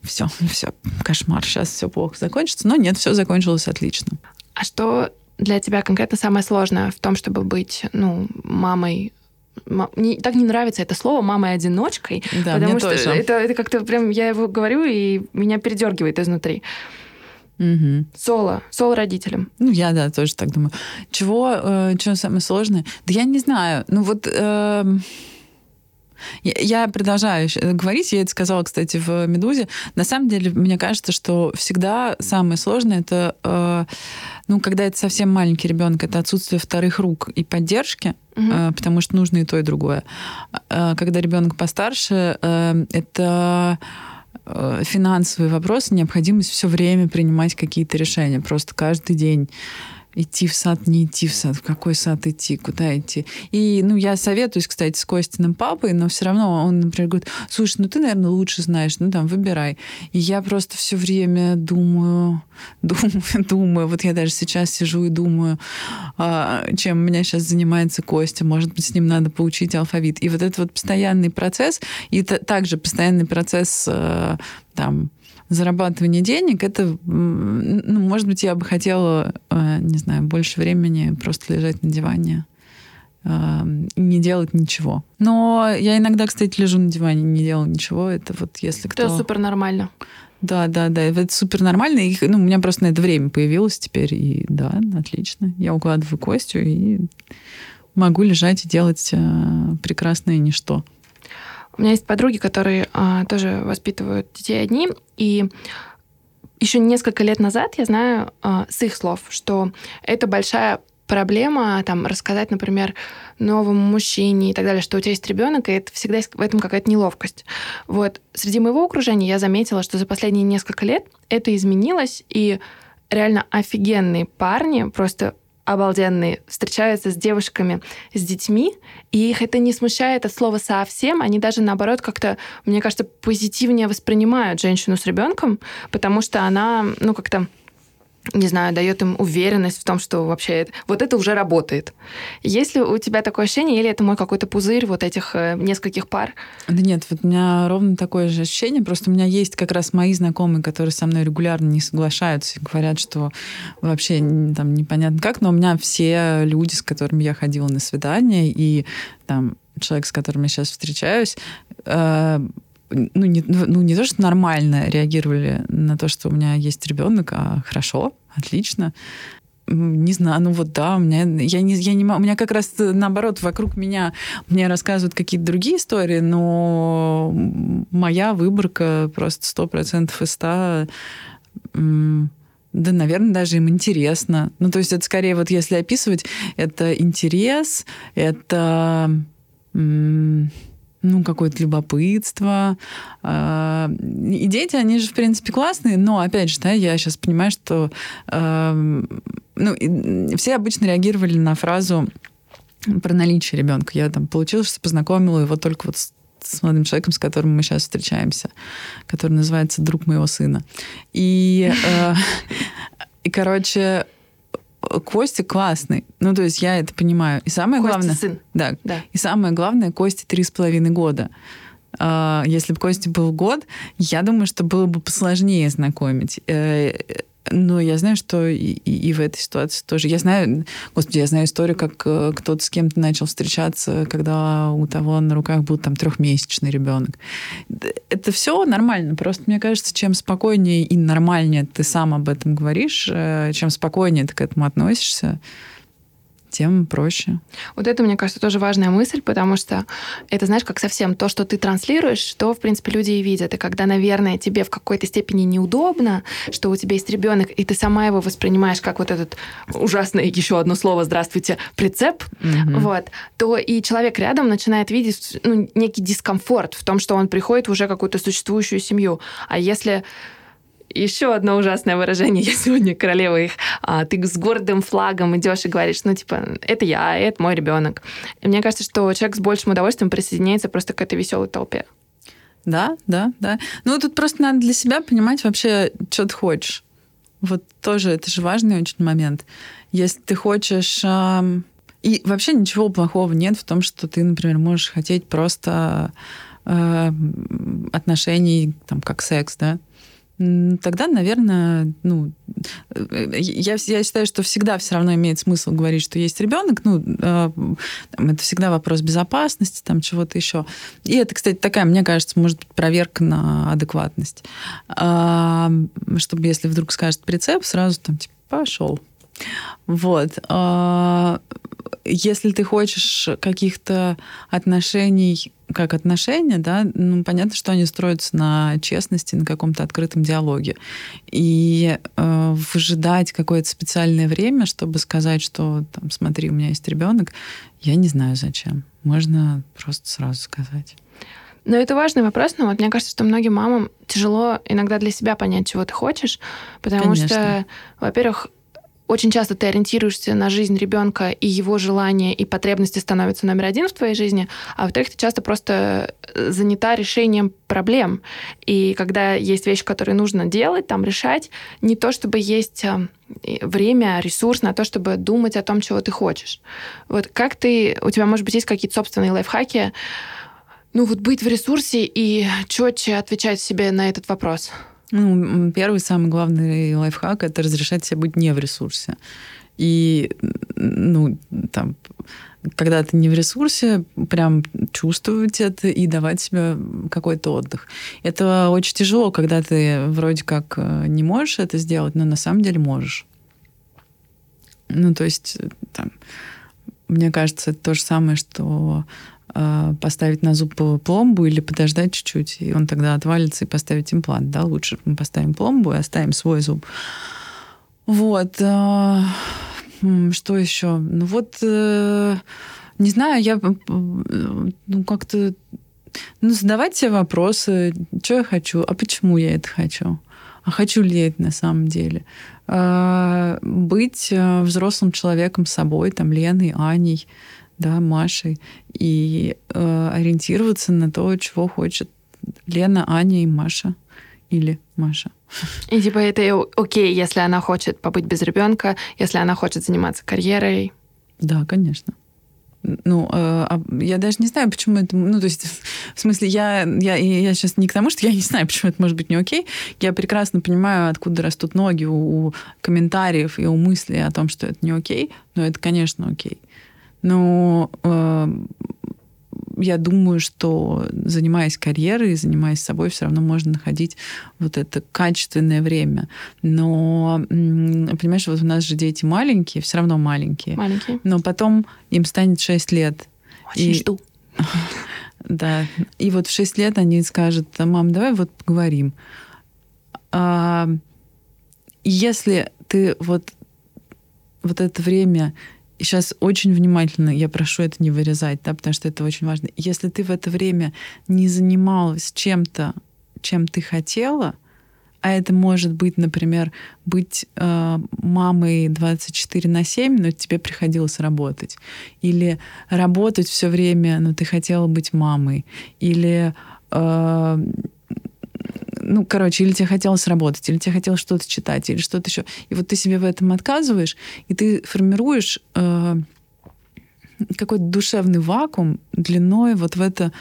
все, все, кошмар, сейчас все плохо закончится. Но нет, все закончилось отлично. А что для тебя конкретно самое сложное в том, чтобы быть ну, мамой мне так не нравится это слово мамой-одиночкой, да, потому что тоже. это, это как-то прям я его говорю, и меня передергивает изнутри. Угу. Соло, соло родителям. Ну, я, да, тоже так думаю. Чего, э, чего самое сложное? Да я не знаю. Ну, вот... Э, Я, продолжаю говорить, я это сказала, кстати, в «Медузе». На самом деле, мне кажется, что всегда самое сложное это, э, ну, когда это совсем маленький ребенок, это отсутствие вторых рук и поддержки, угу. э, потому что нужно и то, и другое. Э, когда ребенок постарше, э, это э, финансовые вопросы, необходимость все время принимать какие-то решения, просто каждый день идти в сад, не идти в сад, в какой сад идти, куда идти. И, ну, я советуюсь, кстати, с Костиным папой, но все равно он, например, говорит, слушай, ну ты, наверное, лучше знаешь, ну там, выбирай. И я просто все время думаю, думаю, думаю. Вот я даже сейчас сижу и думаю, а, чем меня сейчас занимается Костя, может быть, с ним надо поучить алфавит. И вот этот вот постоянный процесс, и также постоянный процесс э, там зарабатывание денег, это, ну, может быть, я бы хотела, э, не знаю, больше времени просто лежать на диване э, и не делать ничего. Но я иногда, кстати, лежу на диване и не делаю ничего. Это вот если кто... Это супер нормально. Да, да, да, это супер нормально. И, ну, у меня просто на это время появилось теперь, и да, отлично. Я укладываю костью и могу лежать и делать э, прекрасное ничто. У меня есть подруги, которые а, тоже воспитывают детей одни, и еще несколько лет назад я знаю а, с их слов, что это большая проблема там рассказать, например, новому мужчине и так далее, что у тебя есть ребенок, и это всегда в этом какая-то неловкость. Вот среди моего окружения я заметила, что за последние несколько лет это изменилось, и реально офигенные парни, просто обалденные, встречаются с девушками, с детьми, и их это не смущает от слова совсем, они даже наоборот как-то, мне кажется, позитивнее воспринимают женщину с ребенком, потому что она, ну, как-то не знаю, дает им уверенность в том, что вообще вот это уже работает. Есть ли у тебя такое ощущение, или это мой какой-то пузырь вот этих э, нескольких пар? Да нет, вот у меня ровно такое же ощущение. Просто у меня есть как раз мои знакомые, которые со мной регулярно не соглашаются и говорят, что вообще там непонятно как, но у меня все люди, с которыми я ходила на свидание, и там человек, с которым я сейчас встречаюсь, э, ну не, ну, не то, что нормально реагировали на то, что у меня есть ребенок, а хорошо, отлично. Не знаю, ну вот да, у меня, я не, я не, у меня как раз наоборот вокруг меня мне рассказывают какие-то другие истории, но моя выборка просто сто процентов из ста да, наверное, даже им интересно. Ну, то есть это скорее вот если описывать, это интерес, это ну, какое-то любопытство. А, и дети, они же, в принципе, классные, но, опять же, да, я сейчас понимаю, что ну, все обычно реагировали на фразу про наличие ребенка. Я там получилось, что познакомила его только вот с с молодым человеком, с которым мы сейчас встречаемся, который называется друг моего сына. И, э, и короче, Костя классный. Ну, то есть я это понимаю. И самое Костя главное... сын. Да. да. И самое главное, Косте три с половиной года. А, если бы Косте был год, я думаю, что было бы посложнее знакомить. Но я знаю, что и, и, и в этой ситуации тоже. Я знаю, господи, я знаю историю, как э, кто-то с кем-то начал встречаться, когда у того на руках был там трехмесячный ребенок. Это все нормально. Просто мне кажется, чем спокойнее и нормальнее ты сам об этом говоришь, э, чем спокойнее ты к этому относишься, тем проще. Вот это, мне кажется, тоже важная мысль, потому что это, знаешь, как совсем то, что ты транслируешь, то, в принципе, люди и видят. И когда, наверное, тебе в какой-то степени неудобно, что у тебя есть ребенок, и ты сама его воспринимаешь как вот этот ужасный, еще одно слово, здравствуйте, прицеп, mm-hmm. вот, то и человек рядом начинает видеть ну, некий дискомфорт в том, что он приходит в уже какую-то существующую семью. А если еще одно ужасное выражение. Я сегодня королева их. А, ты с гордым флагом идешь и говоришь, ну, типа, это я, это мой ребенок. И мне кажется, что человек с большим удовольствием присоединяется просто к этой веселой толпе. Да, да, да. Ну, тут просто надо для себя понимать вообще, что ты хочешь. Вот тоже это же важный очень момент. Если ты хочешь... И вообще ничего плохого нет в том, что ты, например, можешь хотеть просто э, отношений, там, как секс, да, тогда, наверное, ну, я, я считаю, что всегда все равно имеет смысл говорить, что есть ребенок. Ну, э, это всегда вопрос безопасности, там чего-то еще. И это, кстати, такая, мне кажется, может быть проверка на адекватность. Э, чтобы, если вдруг скажет прицеп, сразу там типа пошел. Вот. Э, если ты хочешь каких-то отношений как отношения, да, ну, понятно, что они строятся на честности, на каком-то открытом диалоге. И э, выжидать какое-то специальное время, чтобы сказать, что, там, смотри, у меня есть ребенок, я не знаю зачем. Можно просто сразу сказать. Но это важный вопрос, но вот мне кажется, что многим мамам тяжело иногда для себя понять, чего ты хочешь, потому Конечно. что, во-первых, очень часто ты ориентируешься на жизнь ребенка, и его желания и потребности становятся номер один в твоей жизни, а во-вторых, ты часто просто э, занята решением проблем. И когда есть вещи, которые нужно делать, там решать, не то чтобы есть э, время, ресурс на то, чтобы думать о том, чего ты хочешь. Вот как ты, у тебя, может быть, есть какие-то собственные лайфхаки, ну вот быть в ресурсе и четче отвечать себе на этот вопрос? Ну, первый, самый главный лайфхак — это разрешать себе быть не в ресурсе. И, ну, там, когда ты не в ресурсе, прям чувствовать это и давать себе какой-то отдых. Это очень тяжело, когда ты вроде как э, не можешь это сделать, но на самом деле можешь. Ну, то есть, там, мне кажется, это то же самое, что поставить на зуб пломбу или подождать чуть-чуть, и он тогда отвалится и поставить имплант. Да? Лучше мы поставим пломбу и оставим свой зуб. Вот. А, что еще? Ну вот, э, не знаю, я ну, как-то ну, задавать себе вопросы, что я хочу, а почему я это хочу, а хочу ли я это на самом деле. А, быть э, взрослым человеком собой, там, Леной, Аней, да, Машей, и э, ориентироваться на то, чего хочет Лена, Аня и Маша. Или Маша. И типа это окей, если она хочет побыть без ребенка, если она хочет заниматься карьерой. Да, конечно. Ну, э, я даже не знаю, почему это... Ну, то есть, в смысле, я, я, я сейчас не к тому, что я не знаю, почему это может быть не окей. Я прекрасно понимаю, откуда растут ноги у, у комментариев и у мыслей о том, что это не окей, но это, конечно, окей. Но э, я думаю, что занимаясь карьерой, занимаясь собой, все равно можно находить вот это качественное время. Но, понимаешь, вот у нас же дети маленькие, все равно маленькие. Маленькие. Но потом им станет 6 лет. Очень и... жду. Да. И вот в 6 лет они скажут, мам, давай вот поговорим. А, если ты вот, вот это время сейчас очень внимательно я прошу это не вырезать, да, потому что это очень важно. Если ты в это время не занималась чем-то, чем ты хотела, а это может быть, например, быть э, мамой 24 на 7, но тебе приходилось работать. Или работать все время, но ты хотела быть мамой. Или э, ну, короче, или тебе хотелось работать, или тебе хотелось что-то читать, или что-то еще. И вот ты себе в этом отказываешь, и ты формируешь э, какой-то душевный вакуум длиной вот в это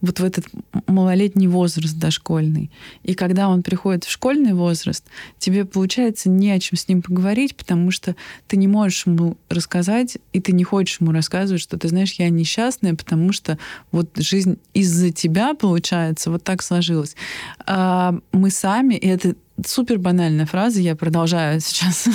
вот в этот малолетний возраст дошкольный. И когда он приходит в школьный возраст, тебе получается не о чем с ним поговорить, потому что ты не можешь ему рассказать, и ты не хочешь ему рассказывать, что ты знаешь, я несчастная, потому что вот жизнь из-за тебя, получается, вот так сложилась. А мы сами, и это супер банальная фраза, я продолжаю сейчас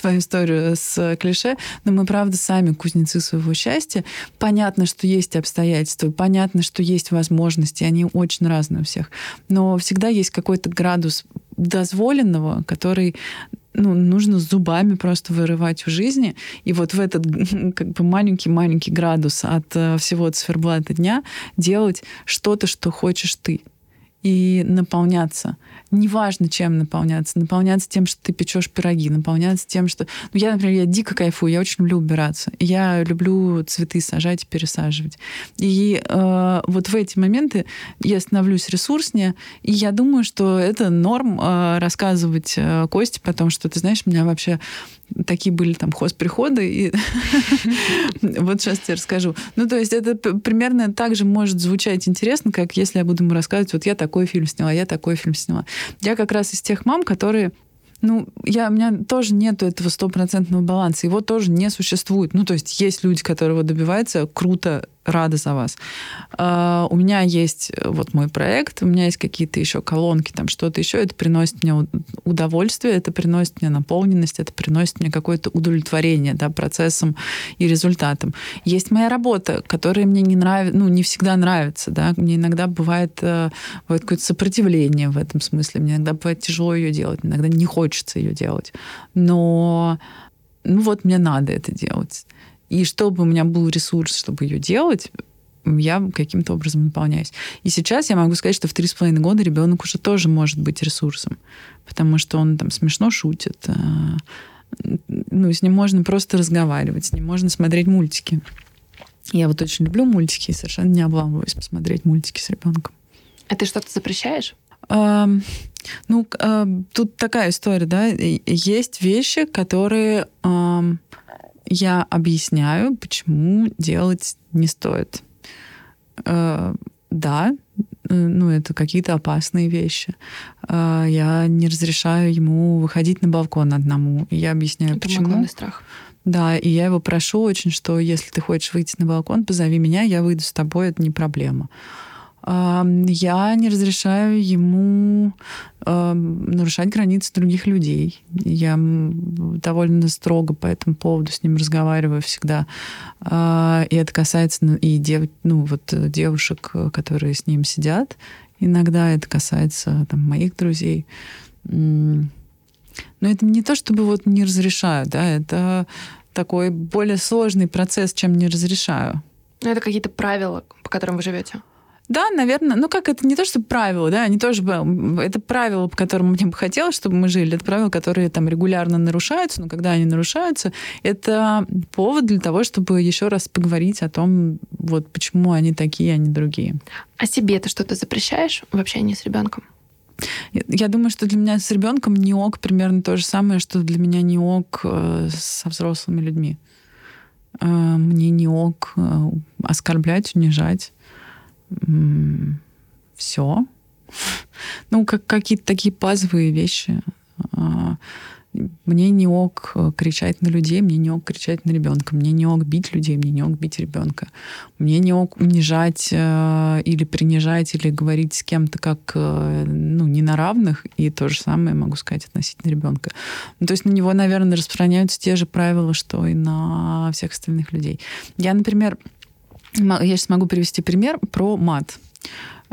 твою историю с клише, но мы, правда, сами кузнецы своего счастья. Понятно, что есть обстоятельства, понятно, что есть возможности, они очень разные у всех, но всегда есть какой-то градус дозволенного, который ну, нужно зубами просто вырывать в жизни. И вот в этот как бы маленький-маленький градус от э, всего циферблата дня делать что-то, что хочешь ты и наполняться. Неважно, чем наполняться. Наполняться тем, что ты печешь пироги, наполняться тем, что... Ну, я, например, я дико кайфую, я очень люблю убираться. Я люблю цветы сажать и пересаживать. И э, вот в эти моменты я становлюсь ресурснее, и я думаю, что это норм э, рассказывать э, Косте потом, что ты знаешь, меня вообще такие были там хозприходы, и вот сейчас тебе расскажу. Ну, то есть это примерно так же может звучать интересно, как если я буду ему рассказывать, вот я такой фильм сняла, я такой фильм сняла. Я как раз из тех мам, которые ну, я, у меня тоже нету этого стопроцентного баланса. Его тоже не существует. Ну, то есть есть люди, которые его добиваются, круто, рада за вас. А, у меня есть э, вот мой проект, у меня есть какие-то еще колонки, там что-то еще. Это приносит мне удовольствие, это приносит мне наполненность, это приносит мне какое-то удовлетворение да, процессом и результатом. Есть моя работа, которая мне не нравится, ну, не всегда нравится. Да? Мне иногда бывает, э, бывает какое-то сопротивление в этом смысле. Мне иногда бывает тяжело ее делать, иногда не хочется ее делать. Но ну вот мне надо это делать. И чтобы у меня был ресурс, чтобы ее делать, я каким-то образом наполняюсь. И сейчас я могу сказать, что в три с половиной года ребенок уже тоже может быть ресурсом, потому что он там смешно шутит, э, ну, с ним можно просто разговаривать, с ним можно смотреть мультики. Я вот очень люблю мультики и совершенно не обламываюсь посмотреть мультики с ребенком. А ты что-то запрещаешь? Uh, ну, uh, тут такая история, да. Есть вещи, которые uh, я объясняю, почему делать не стоит. Э, да, ну, это какие-то опасные вещи. Э, я не разрешаю ему выходить на балкон одному. И я объясняю, это почему. Это страх. Да, и я его прошу очень, что если ты хочешь выйти на балкон, позови меня, я выйду с тобой, это не проблема я не разрешаю ему нарушать границы других людей. Я довольно строго по этому поводу с ним разговариваю всегда. А, и это касается ну, и дев, ну, вот, девушек, которые с ним сидят. Иногда это касается там, моих друзей. Но это не то, чтобы вот не разрешаю, да, это такой более сложный процесс, чем не разрешаю. Ну, это какие-то правила, по которым вы живете? Да, наверное. Ну, как это не то, что правило, да, они тоже... Это правило, по которому мне бы хотелось, чтобы мы жили. Это правила, которые там регулярно нарушаются, но когда они нарушаются, это повод для того, чтобы еще раз поговорить о том, вот почему они такие, а не другие. А себе ты что-то запрещаешь в общении с ребенком? Я думаю, что для меня с ребенком не ок примерно то же самое, что для меня не ок э, со взрослыми людьми. Э, мне не ок э, оскорблять, унижать все. Ну, как какие-то такие базовые вещи. А, мне не ок кричать на людей, мне не ок кричать на ребенка, мне не ок бить людей, мне не ок бить ребенка, мне не ок унижать э, или принижать или говорить с кем-то как э, ну не на равных, и то же самое могу сказать относительно ребенка. Ну, то есть на него, наверное, распространяются те же правила, что и на всех остальных людей. Я, например, я сейчас могу привести пример про мат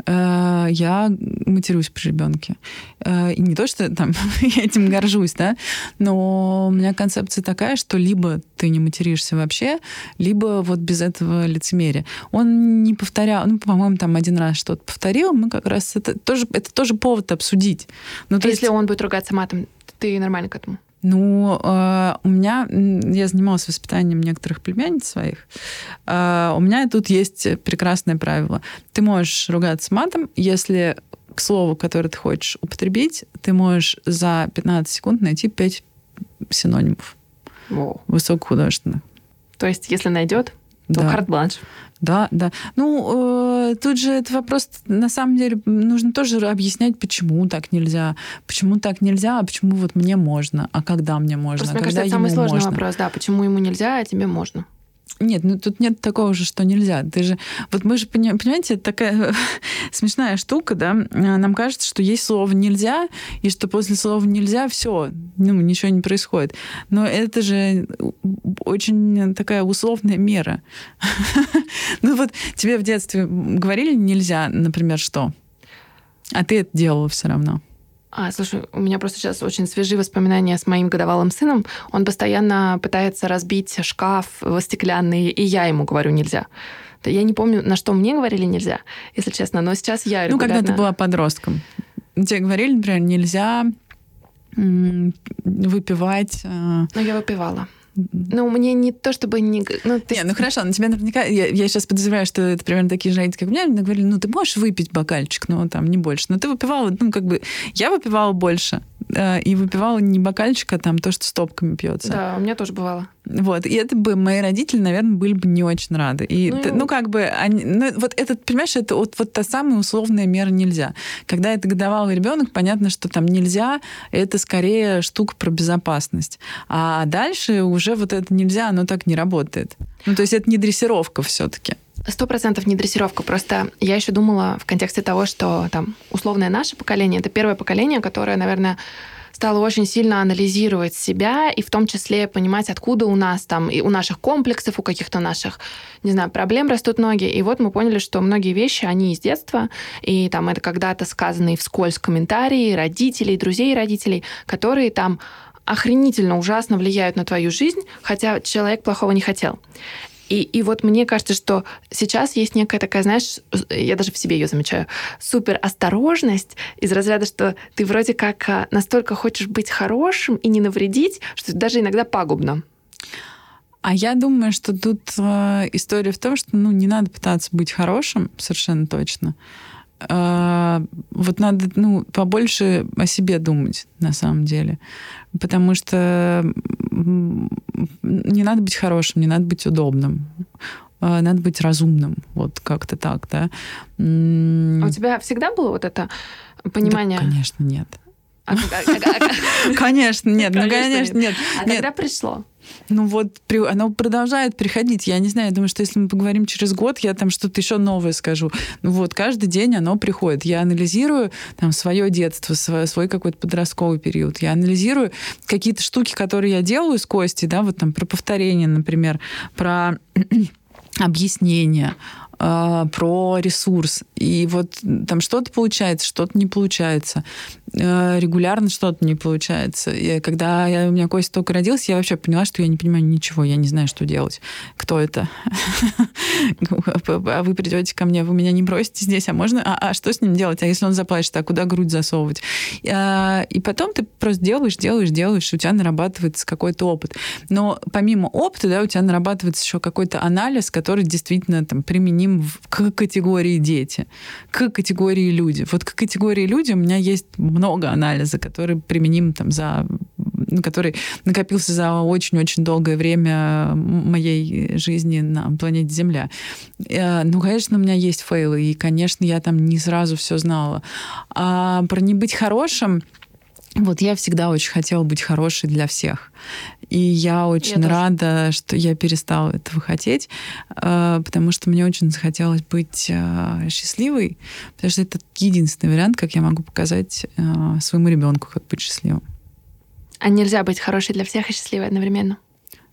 э, я матерюсь при ребенке. Э, и не то, что там я этим горжусь, да, но у меня концепция такая, что либо ты не материшься вообще, либо вот без этого лицемерия. Он не повторял, ну, по-моему, там один раз что-то повторил, мы как раз это тоже, это тоже повод обсудить. Ну, а если есть... он будет ругаться матом, ты нормально к этому? Ну, э, у меня, я занималась воспитанием некоторых племянниц своих. Э, у меня тут есть прекрасное правило. Ты можешь ругаться матом, если к слову, которое ты хочешь употребить, ты можешь за 15 секунд найти 5 синонимов. Воу. Высокохудожественных. То есть, если найдет, то да. карт-бланш. Да, да. Ну, э, тут же это вопрос, на самом деле, нужно тоже объяснять, почему так нельзя, почему так нельзя, а почему вот мне можно, а когда мне можно, Просто, а мне кажется, это самый сложный можно. вопрос, да, почему ему нельзя, а тебе можно. Нет, ну тут нет такого же, что нельзя. Ты же, вот мы же понимаете, это такая смешная штука, да. Нам кажется, что есть слово нельзя, и что после слова нельзя все, ну ничего не происходит. Но это же очень такая условная мера. ну вот тебе в детстве говорили нельзя, например, что, а ты это делала все равно. А, слушай, у меня просто сейчас очень свежие воспоминания с моим годовалым сыном. Он постоянно пытается разбить шкаф стеклянный, и я ему говорю нельзя. Я не помню, на что мне говорили нельзя, если честно, но сейчас я регулярно... Ну, когда ты была подростком. Тебе говорили, например, нельзя выпивать... Э, ну, я выпивала. Ну, мне не то, чтобы не... Ну, ты... Не, ну хорошо, на тебя наверняка... Я, я сейчас подозреваю, что это примерно такие же как у меня. Мне говорили, ну, ты можешь выпить бокальчик, но там не больше. Но ты выпивала, ну, как бы... Я выпивала больше. Э, и выпивала не бокальчик, а там то, что стопками пьется. Да, у меня тоже бывало. Вот, и это бы мои родители, наверное, были бы не очень рады. И, ну, ну как бы, они, ну, вот этот, понимаешь, это вот, вот та самая условная мера нельзя. Когда это годовалый ребенок, понятно, что там нельзя, это скорее штука про безопасность. А дальше уже вот это нельзя, оно так не работает. Ну, то есть это не дрессировка все-таки. Сто процентов не дрессировка. Просто я еще думала в контексте того, что там условное наше поколение это первое поколение, которое, наверное, стала очень сильно анализировать себя и в том числе понимать, откуда у нас там, и у наших комплексов, у каких-то наших, не знаю, проблем растут ноги. И вот мы поняли, что многие вещи, они из детства, и там это когда-то сказанные вскользь комментарии родителей, друзей родителей, которые там охренительно ужасно влияют на твою жизнь, хотя человек плохого не хотел. И, и вот мне кажется, что сейчас есть некая такая, знаешь, я даже в себе ее замечаю, супер осторожность из разряда, что ты вроде как а, настолько хочешь быть хорошим и не навредить, что даже иногда пагубно. А я думаю, что тут э, история в том, что ну, не надо пытаться быть хорошим, совершенно точно. Э, вот надо ну, побольше о себе думать, на самом деле. Потому что не надо быть хорошим, не надо быть удобным. А, надо быть разумным. Вот как-то так, да. А у тебя всегда было вот это понимание? Да, конечно, нет. А конечно, нет. Ну, конечно, нет. А когда пришло? Ну вот, при, оно продолжает приходить. Я не знаю, я думаю, что если мы поговорим через год, я там что-то еще новое скажу. Ну вот, каждый день оно приходит. Я анализирую там свое детство, свой, свой какой-то подростковый период. Я анализирую какие-то штуки, которые я делаю с Костей, да, вот там про повторение, например, про объяснение, э, про ресурс. И вот там что-то получается, что-то не получается. Э, регулярно что-то не получается. И когда я, у меня Костя только родился, я вообще поняла, что я не понимаю ничего, я не знаю, что делать. Кто это? А вы придете ко мне, вы меня не бросите здесь, а можно? А, а что с ним делать? А если он заплачет, а куда грудь засовывать? А, и потом ты просто делаешь, делаешь, делаешь, у тебя нарабатывается какой-то опыт. Но помимо опыта, да, у тебя нарабатывается еще какой-то анализ, который действительно там применим к категории дети, к категории люди. Вот к категории люди у меня есть много анализа, который применим там за который накопился за очень-очень долгое время моей жизни на планете Земля. Э, ну, конечно, у меня есть фейлы, и, конечно, я там не сразу все знала. А про не быть хорошим вот я всегда очень хотела быть хорошей для всех. И я очень я рада, тоже. что я перестала этого хотеть, э, потому что мне очень захотелось быть э, счастливой, потому что это единственный вариант, как я могу показать э, своему ребенку, как быть счастливым. А нельзя быть хорошей для всех и счастливой одновременно?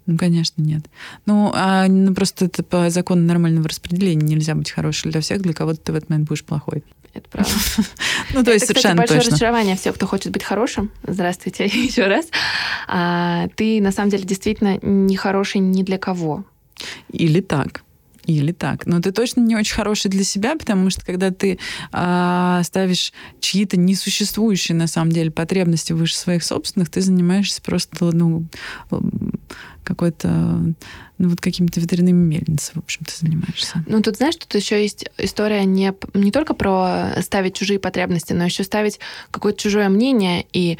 Ну, конечно, нет. Ну, а, ну, просто это по закону нормального распределения нельзя быть хорошей для всех, для кого-то ты в этот момент будешь плохой. Это правда. Ну, то есть совершенно большое точно. разочарование всех, кто хочет быть хорошим. Здравствуйте еще раз. А, ты, на самом деле, действительно не хороший ни для кого. Или так. Или так. Но ты точно не очень хороший для себя, потому что когда ты э, ставишь чьи-то несуществующие на самом деле потребности выше своих собственных, ты занимаешься просто ну, какой-то ну, вот какими-то ветряными мельницами, в общем, ты занимаешься. Ну, тут, знаешь, тут еще есть история не, не только про ставить чужие потребности, но еще ставить какое-то чужое мнение и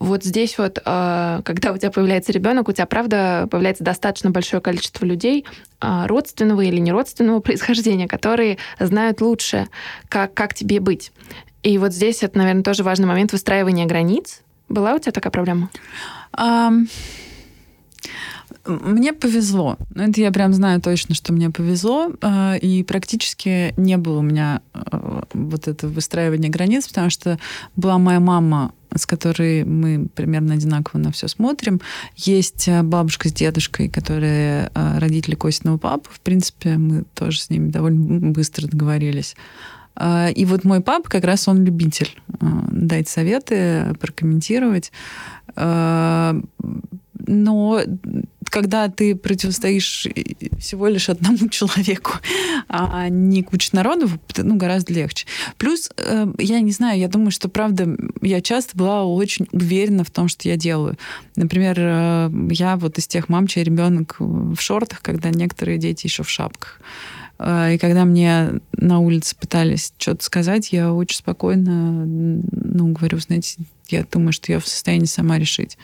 вот здесь вот, э, когда у тебя появляется ребенок, у тебя, правда, появляется достаточно большое количество людей, э, родственного или неродственного происхождения, которые знают лучше, как, как тебе быть. И вот здесь это, наверное, тоже важный момент выстраивания границ. Была у тебя такая проблема? Um... Мне повезло. Ну, это я прям знаю точно, что мне повезло. Э, и практически не было у меня вот этого выстраивания границ, потому что была моя мама с которой мы примерно одинаково на все смотрим. Есть э, бабушка с дедушкой, которые родители Костиного папы. В принципе, мы тоже с ними довольно быстро договорились. И вот мой папа как раз он любитель дать советы, прокомментировать но когда ты противостоишь всего лишь одному человеку, а не куче народу, ну, гораздо легче. Плюс, э, я не знаю, я думаю, что, правда, я часто была очень уверена в том, что я делаю. Например, э, я вот из тех мам, чей ребенок в шортах, когда некоторые дети еще в шапках. Э, и когда мне на улице пытались что-то сказать, я очень спокойно, ну, говорю, знаете, я думаю, что я в состоянии сама решить.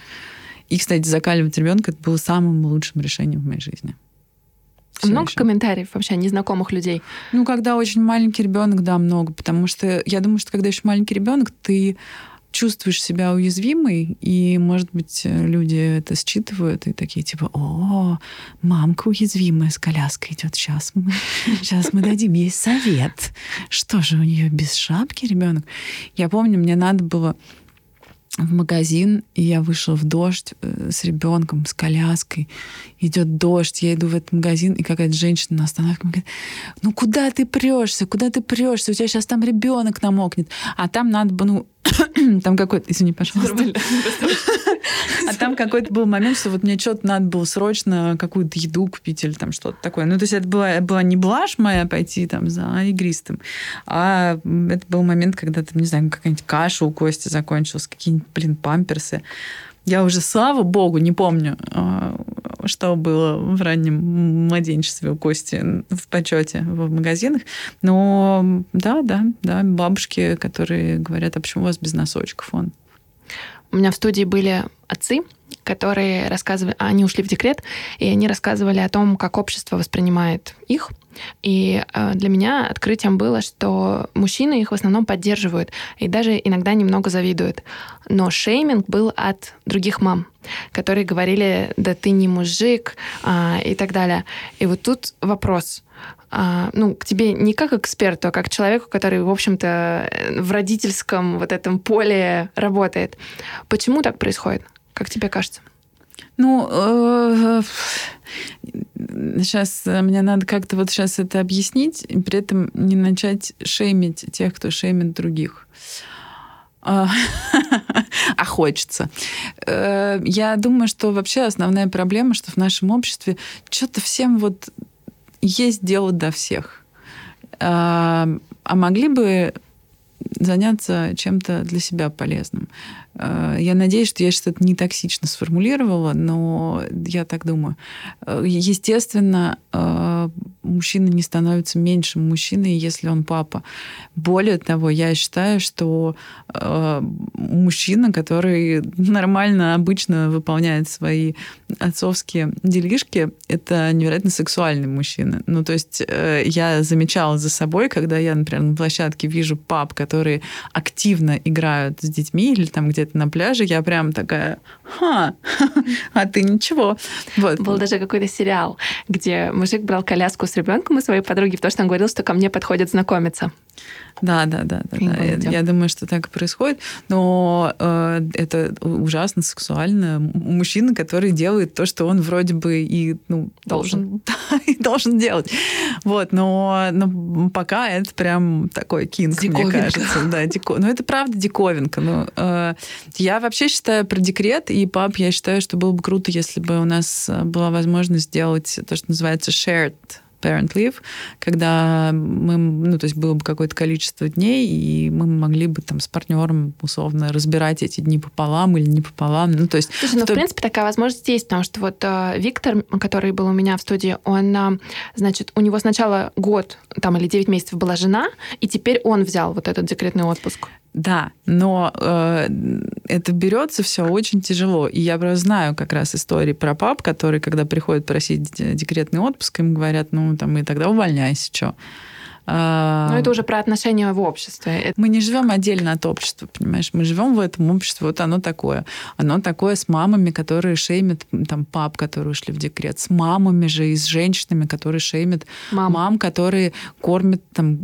И, кстати, закаливать ребенка это было самым лучшим решением в моей жизни. Все много еще. комментариев вообще незнакомых людей? Ну, когда очень маленький ребенок, да, много, потому что я думаю, что когда еще маленький ребенок, ты чувствуешь себя уязвимой, и, может быть, люди это считывают и такие типа, о, мамка уязвимая с коляской идет, сейчас мы, сейчас мы дадим ей совет. Что же у нее без шапки ребенок? Я помню, мне надо было в магазин, и я вышла в дождь э, с ребенком, с коляской. Идет дождь, я иду в этот магазин, и какая-то женщина на остановке говорит, ну куда ты прешься, куда ты прешься, у тебя сейчас там ребенок намокнет. А там надо бы, ну, там какой-то, извини, пожалуйста. А там какой-то был момент, что вот мне что-то надо было срочно какую-то еду купить или там что-то такое. Ну, то есть это была, была не блажь моя пойти там за игристым, а это был момент, когда там, не знаю, какая-нибудь каша у Кости закончилась, какие-нибудь, блин, памперсы. Я уже, слава богу, не помню, а, что было в раннем младенчестве у Кости в почете в магазинах. Но да, да, да, бабушки, которые говорят, а почему у вас без носочков он? У меня в студии были отцы, которые рассказывали, они ушли в декрет, и они рассказывали о том, как общество воспринимает их. И э, для меня открытием было, что мужчины их в основном поддерживают и даже иногда немного завидуют. Но шейминг был от других мам, которые говорили, да ты не мужик э, и так далее. И вот тут вопрос. А, ну, к тебе не как эксперту, а как человеку, который, в общем-то, в родительском вот этом поле работает. Почему так происходит? Как тебе кажется? Ну, э, сейчас мне надо как-то вот сейчас это объяснить, и при этом не начать шеймить тех, кто шеймит других. А, а хочется. Э, я думаю, что вообще основная проблема, что в нашем обществе что-то всем вот есть дело до всех. А, а могли бы заняться чем-то для себя полезным. Э, я надеюсь, что я что-то не токсично сформулировала, но я так думаю. Э, естественно, э, мужчина не становится меньшим мужчиной, если он папа. Более того, я считаю, что мужчина, который нормально, обычно выполняет свои отцовские делишки, это невероятно сексуальный мужчина. Ну, то есть я замечала за собой, когда я, например, на площадке вижу пап, которые активно играют с детьми или там где где-то на пляже, я прям такая, ха, а ты ничего. Вот. Был даже какой-то сериал, где мужик брал коляску с ребенком у своей подруги, потому что он говорил, что ко мне подходит знакомиться. Да, да, да, да. да. Я, я думаю, что так и происходит. Но э, это ужасно сексуально. Мужчина, который делает то, что он вроде бы и ну, должен, и должен делать. Вот, но, но пока это прям такой кинг, мне кажется. Да, дико... Но это правда диковинка. Но, э, я вообще считаю про декрет и пап, я считаю, что было бы круто, если бы у нас была возможность сделать то, что называется shared parent leave, когда мы, ну, то есть было бы какое-то количество дней, и мы могли бы там с партнером условно разбирать эти дни пополам или не пополам. Ну, то есть... Слушай, ну, в принципе, такая возможность есть, потому что вот э, Виктор, который был у меня в студии, он, э, значит, у него сначала год там или 9 месяцев была жена, и теперь он взял вот этот декретный отпуск. Да, но э, это берется все очень тяжело. И я просто знаю как раз истории про пап, которые, когда приходят просить декретный отпуск, им говорят, ну, там, мы тогда увольняйся, что. А, Но это уже про отношения в обществе. Мы не живем отдельно от общества, понимаешь? Мы живем в этом обществе, вот оно такое. Оно такое с мамами, которые шеймят там пап, которые ушли в декрет, с мамами же и с женщинами, которые шеймят мам, мам которые кормят там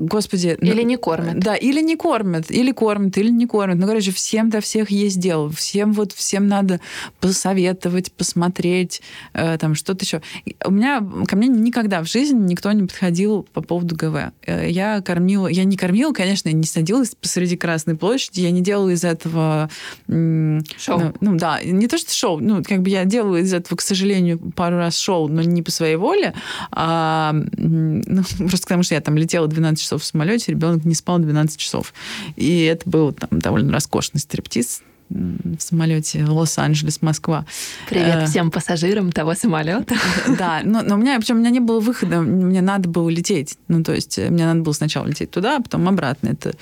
Господи. Ну, или не кормят. Да, или не кормят, или кормят, или не кормят. Ну, короче, всем до всех есть дело. Всем вот, всем надо посоветовать, посмотреть, э, там, что-то еще. У меня, ко мне никогда в жизни никто не подходил по поводу ГВ. Э, я кормила, я не кормила, конечно, я не садилась посреди Красной площади, я не делала из этого... Шоу. Ну, ну, да, не то, что шоу, ну, как бы я делала из этого, к сожалению, пару раз шоу, но не по своей воле, а ну, просто потому что я там летела 12 часов в самолете, ребенок не спал 12 часов. И это был там довольно роскошный стриптиз в самолете Лос-Анджелес-Москва. Привет э, всем пассажирам того самолета. Да, но, но у меня, причем у меня не было выхода, мне надо было лететь. Ну, то есть э, мне надо было сначала лететь туда, а потом обратно. Это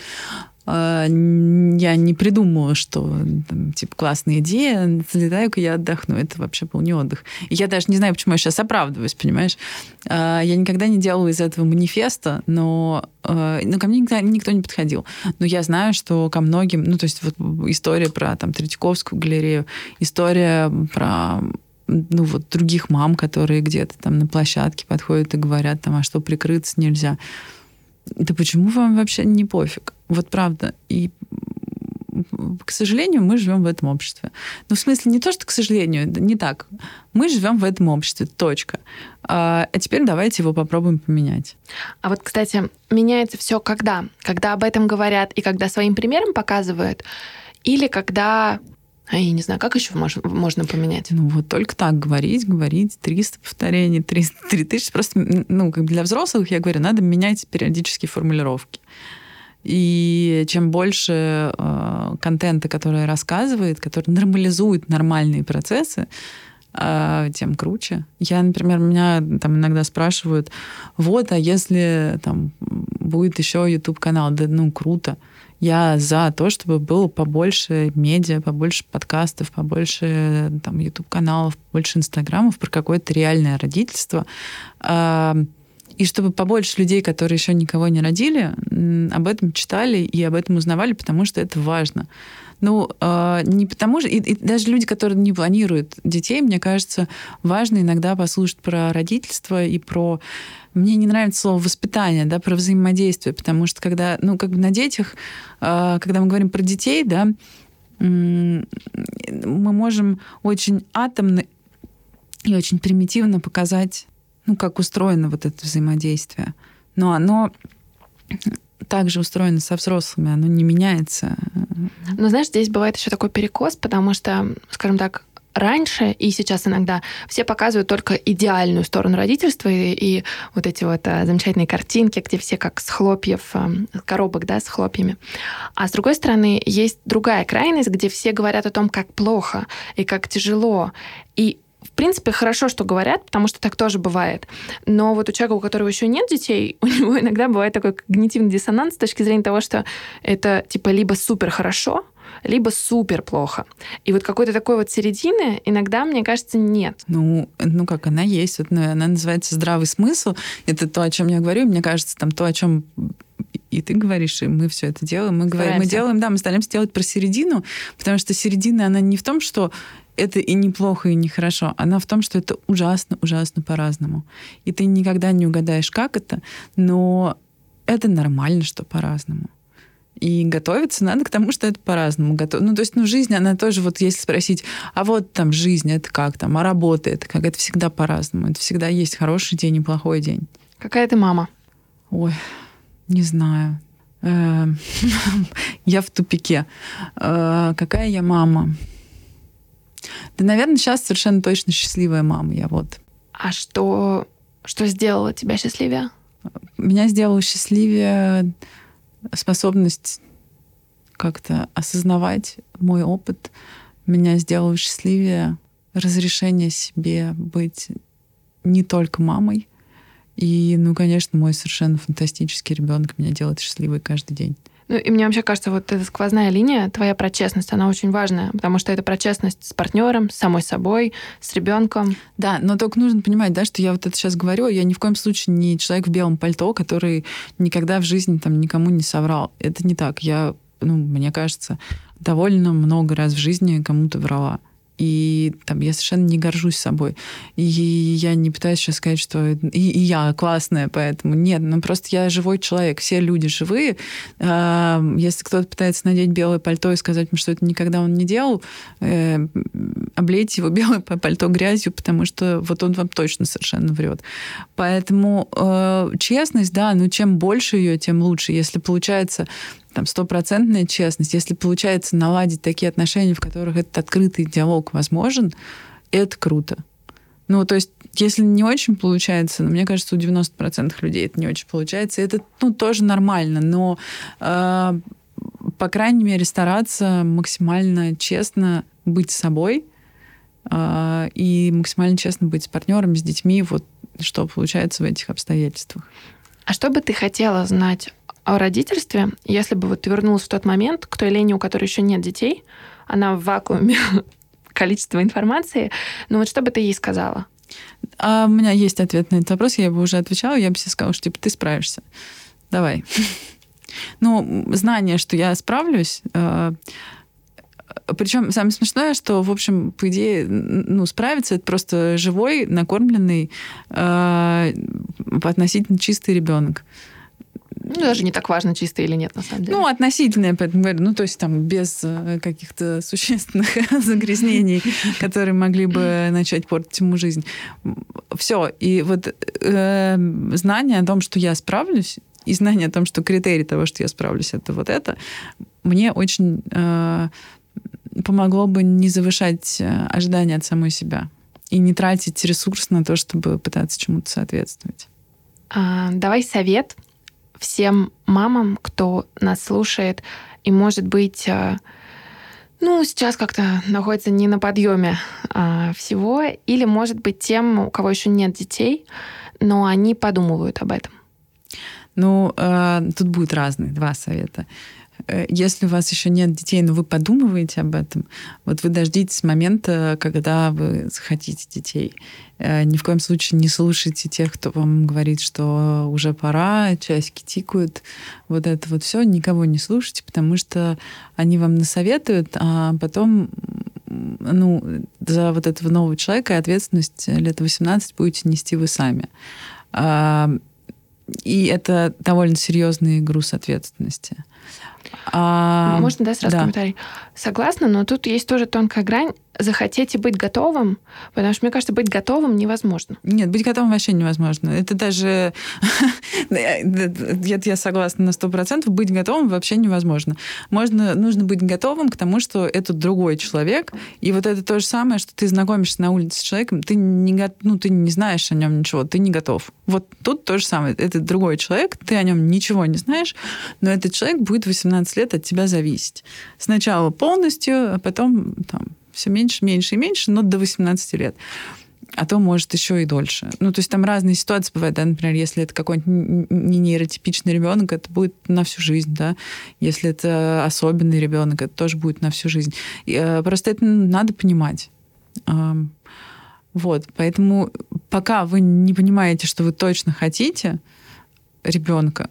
я не придумала, что там, типа классная идея, залетаю-ка я отдохну. Это вообще был не отдых. И я даже не знаю, почему я сейчас оправдываюсь, понимаешь? Э, я никогда не делала из этого манифеста, но э, ну, ко мне никогда никто не подходил. Но я знаю, что ко многим, ну, то есть вот история про там Третьяковскую галерею, история про ну, вот других мам, которые где-то там на площадке подходят и говорят там, а что прикрыться нельзя. Да почему вам вообще не пофиг? Вот правда. И к сожалению, мы живем в этом обществе. Ну, в смысле, не то, что к сожалению, не так. Мы живем в этом обществе, точка. А, а теперь давайте его попробуем поменять. А вот, кстати, меняется все когда? Когда об этом говорят и когда своим примером показывают? Или когда а я не знаю, как еще можно, можно поменять? Ну, вот только так говорить, говорить, 300 повторений, 300, 3000. Просто, ну, как для взрослых, я говорю, надо менять периодически формулировки. И чем больше э, контента, который рассказывает, который нормализует нормальные процессы, э, тем круче. Я, например, меня там иногда спрашивают, вот, а если там будет еще YouTube канал, да, ну круто. Я за то, чтобы было побольше медиа, побольше подкастов, побольше там, YouTube-каналов, побольше инстаграмов про какое-то реальное родительство. И чтобы побольше людей, которые еще никого не родили, об этом читали и об этом узнавали, потому что это важно. Ну, э, не потому что... И, и даже люди, которые не планируют детей, мне кажется, важно иногда послушать про родительство и про... Мне не нравится слово воспитание, да, про взаимодействие, потому что когда, ну, как бы на детях, э, когда мы говорим про детей, да, мы можем очень атомно и очень примитивно показать, ну, как устроено вот это взаимодействие. Но оно также устроено со взрослыми, оно не меняется. Но знаешь, здесь бывает еще такой перекос, потому что, скажем так, раньше и сейчас иногда все показывают только идеальную сторону родительства и, и вот эти вот а, замечательные картинки, где все как с хлопьев, а, коробок, да, с хлопьями. А с другой стороны, есть другая крайность, где все говорят о том, как плохо и как тяжело. И в принципе, хорошо, что говорят, потому что так тоже бывает. Но вот у человека, у которого еще нет детей, у него иногда бывает такой когнитивный диссонанс с точки зрения того, что это типа либо супер хорошо, либо супер плохо. И вот какой-то такой вот середины иногда, мне кажется, нет. Ну, ну как она есть. Вот, ну, она называется здравый смысл. Это то, о чем я говорю. Мне кажется, там то, о чем и ты говоришь, и мы все это делаем. Мы, говорим, мы делаем, да, мы стараемся делать про середину, потому что середина, она не в том, что это и неплохо, и нехорошо. Она в том, что это ужасно, ужасно по-разному. И ты никогда не угадаешь, как это, но это нормально, что по-разному. И готовиться надо к тому, что это по-разному. Готов... Ну, то есть, ну, жизнь, она тоже, вот если спросить, а вот там жизнь, это как там, а работа, это как, это всегда по-разному. Это всегда есть хороший день и плохой день. Какая ты мама? Ой, не знаю. Эм, я в тупике. Э, какая я мама? Да, наверное, сейчас совершенно точно счастливая мама. Я вот. А что, что сделало тебя счастливее? Меня сделала счастливее способность как-то осознавать мой опыт. Меня сделало счастливее разрешение себе быть не только мамой. И, ну, конечно, мой совершенно фантастический ребенок меня делает счастливой каждый день. Ну, и мне вообще кажется, вот эта сквозная линия, твоя про честность, она очень важная, потому что это про честность с партнером, с самой собой, с ребенком. Да, но только нужно понимать, да, что я вот это сейчас говорю, я ни в коем случае не человек в белом пальто, который никогда в жизни там никому не соврал. Это не так. Я, ну, мне кажется, довольно много раз в жизни кому-то врала и там я совершенно не горжусь собой. И я не пытаюсь сейчас сказать, что и, и я классная, поэтому нет, ну просто я живой человек, все люди живые. А, если кто-то пытается надеть белое пальто и сказать мне, что это никогда он не делал, э, облейте его белое пальто грязью, потому что вот он вам точно совершенно врет. Поэтому э, честность, да, ну чем больше ее, тем лучше. Если получается там стопроцентная честность, если получается наладить такие отношения, в которых этот открытый диалог возможен, это круто. Ну, то есть, если не очень получается, ну, мне кажется, у 90% людей это не очень получается, это, ну, тоже нормально, но, э, по крайней мере, стараться максимально честно быть собой э, и максимально честно быть с партнером, с детьми, вот что получается в этих обстоятельствах. А что бы ты хотела знать о родительстве, если бы вот ты вернулась в тот момент к той Лене, у которой еще нет детей, она в вакууме количества информации, ну вот что бы ты ей сказала? А у меня есть ответ на этот вопрос, я бы уже отвечала, я бы себе сказала, что типа ты справишься. Давай. Ну, знание, что я справлюсь, э, причем самое смешное, что, в общем, по идее, ну, справиться это просто живой, накормленный, э, относительно чистый ребенок. Ну, даже не так важно, чистый или нет, на самом деле. Ну, относительно, я поэтому говорю. Ну, то есть там без э, каких-то существенных загрязнений, которые могли бы начать портить ему жизнь. Все. И вот э, знание о том, что я справлюсь, и знание о том, что критерий того, что я справлюсь, это вот это, мне очень э, помогло бы не завышать э, ожидания от самой себя и не тратить ресурс на то, чтобы пытаться чему-то соответствовать. А, давай совет всем мамам, кто нас слушает и, может быть, э, ну, сейчас как-то находится не на подъеме а, всего, или, может быть, тем, у кого еще нет детей, но они подумывают об этом. Ну, э, тут будет разные два совета. Э, если у вас еще нет детей, но вы подумываете об этом, вот вы дождитесь момента, когда вы захотите детей. Э, ни в коем случае не слушайте тех, кто вам говорит, что уже пора, часики тикают. Вот это вот все. Никого не слушайте, потому что они вам насоветуют, а потом ну, за вот этого нового человека ответственность лет 18 будете нести вы сами. А, и это довольно серьезный груз ответственности. А, Можно, да, сразу да. комментарий? Согласна, но тут есть тоже тонкая грань захотите быть готовым, потому что, мне кажется, быть готовым невозможно. Нет, быть готовым вообще невозможно. Это даже... я, согласна на сто процентов. Быть готовым вообще невозможно. Можно, нужно быть готовым к тому, что это другой человек, и вот это то же самое, что ты знакомишься на улице с человеком, ты не, ну, ты не знаешь о нем ничего, ты не готов. Вот тут то же самое. Это другой человек, ты о нем ничего не знаешь, но этот человек будет 18 лет от тебя зависеть. Сначала полностью, а потом там, все меньше, меньше и меньше, но до 18 лет. А то может еще и дольше. Ну, то есть там разные ситуации бывают, да, например, если это какой-нибудь не нейротипичный ребенок, это будет на всю жизнь, да. Если это особенный ребенок, это тоже будет на всю жизнь. И, э, просто это надо понимать. Вот, поэтому пока вы не понимаете, что вы точно хотите ребенка,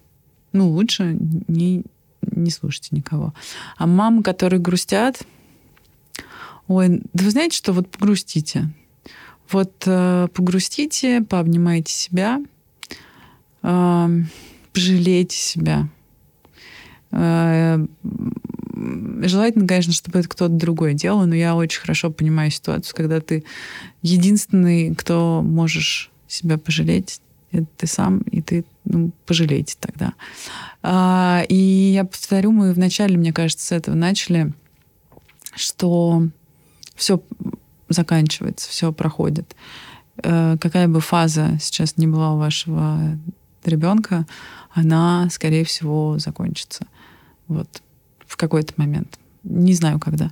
ну, лучше не, не слушайте никого. А мамы, которые грустят, Ой, да вы знаете, что вот погрустите. Вот э, погрустите, пообнимайте себя, э, пожалейте себя. Э, желательно, конечно, чтобы это кто-то другой делал, но я очень хорошо понимаю ситуацию, когда ты единственный, кто можешь себя пожалеть, ты сам, и ты ну, пожалейте тогда. А, и я повторю, мы вначале, мне кажется, с этого начали, что все заканчивается, все проходит. Э, какая бы фаза сейчас не была у вашего ребенка, она, скорее всего, закончится. Вот в какой-то момент. Не знаю, когда.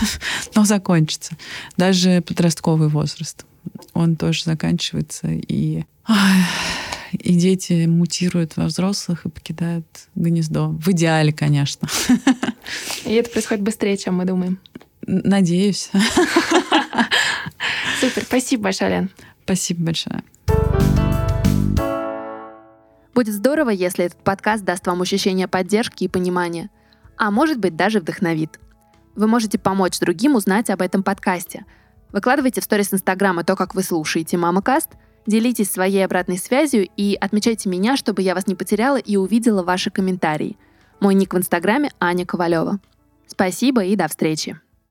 Но закончится. Даже подростковый возраст. Он тоже заканчивается. И, и дети мутируют во взрослых и покидают гнездо. В идеале, конечно. И это происходит быстрее, чем мы думаем. Надеюсь. Супер. Спасибо большое, Лен. Спасибо большое. Будет здорово, если этот подкаст даст вам ощущение поддержки и понимания, а может быть даже вдохновит. Вы можете помочь другим узнать об этом подкасте. Выкладывайте в сторис Инстаграма то, как вы слушаете Мамакаст, делитесь своей обратной связью и отмечайте меня, чтобы я вас не потеряла и увидела ваши комментарии. Мой ник в Инстаграме Аня Ковалева. Спасибо и до встречи.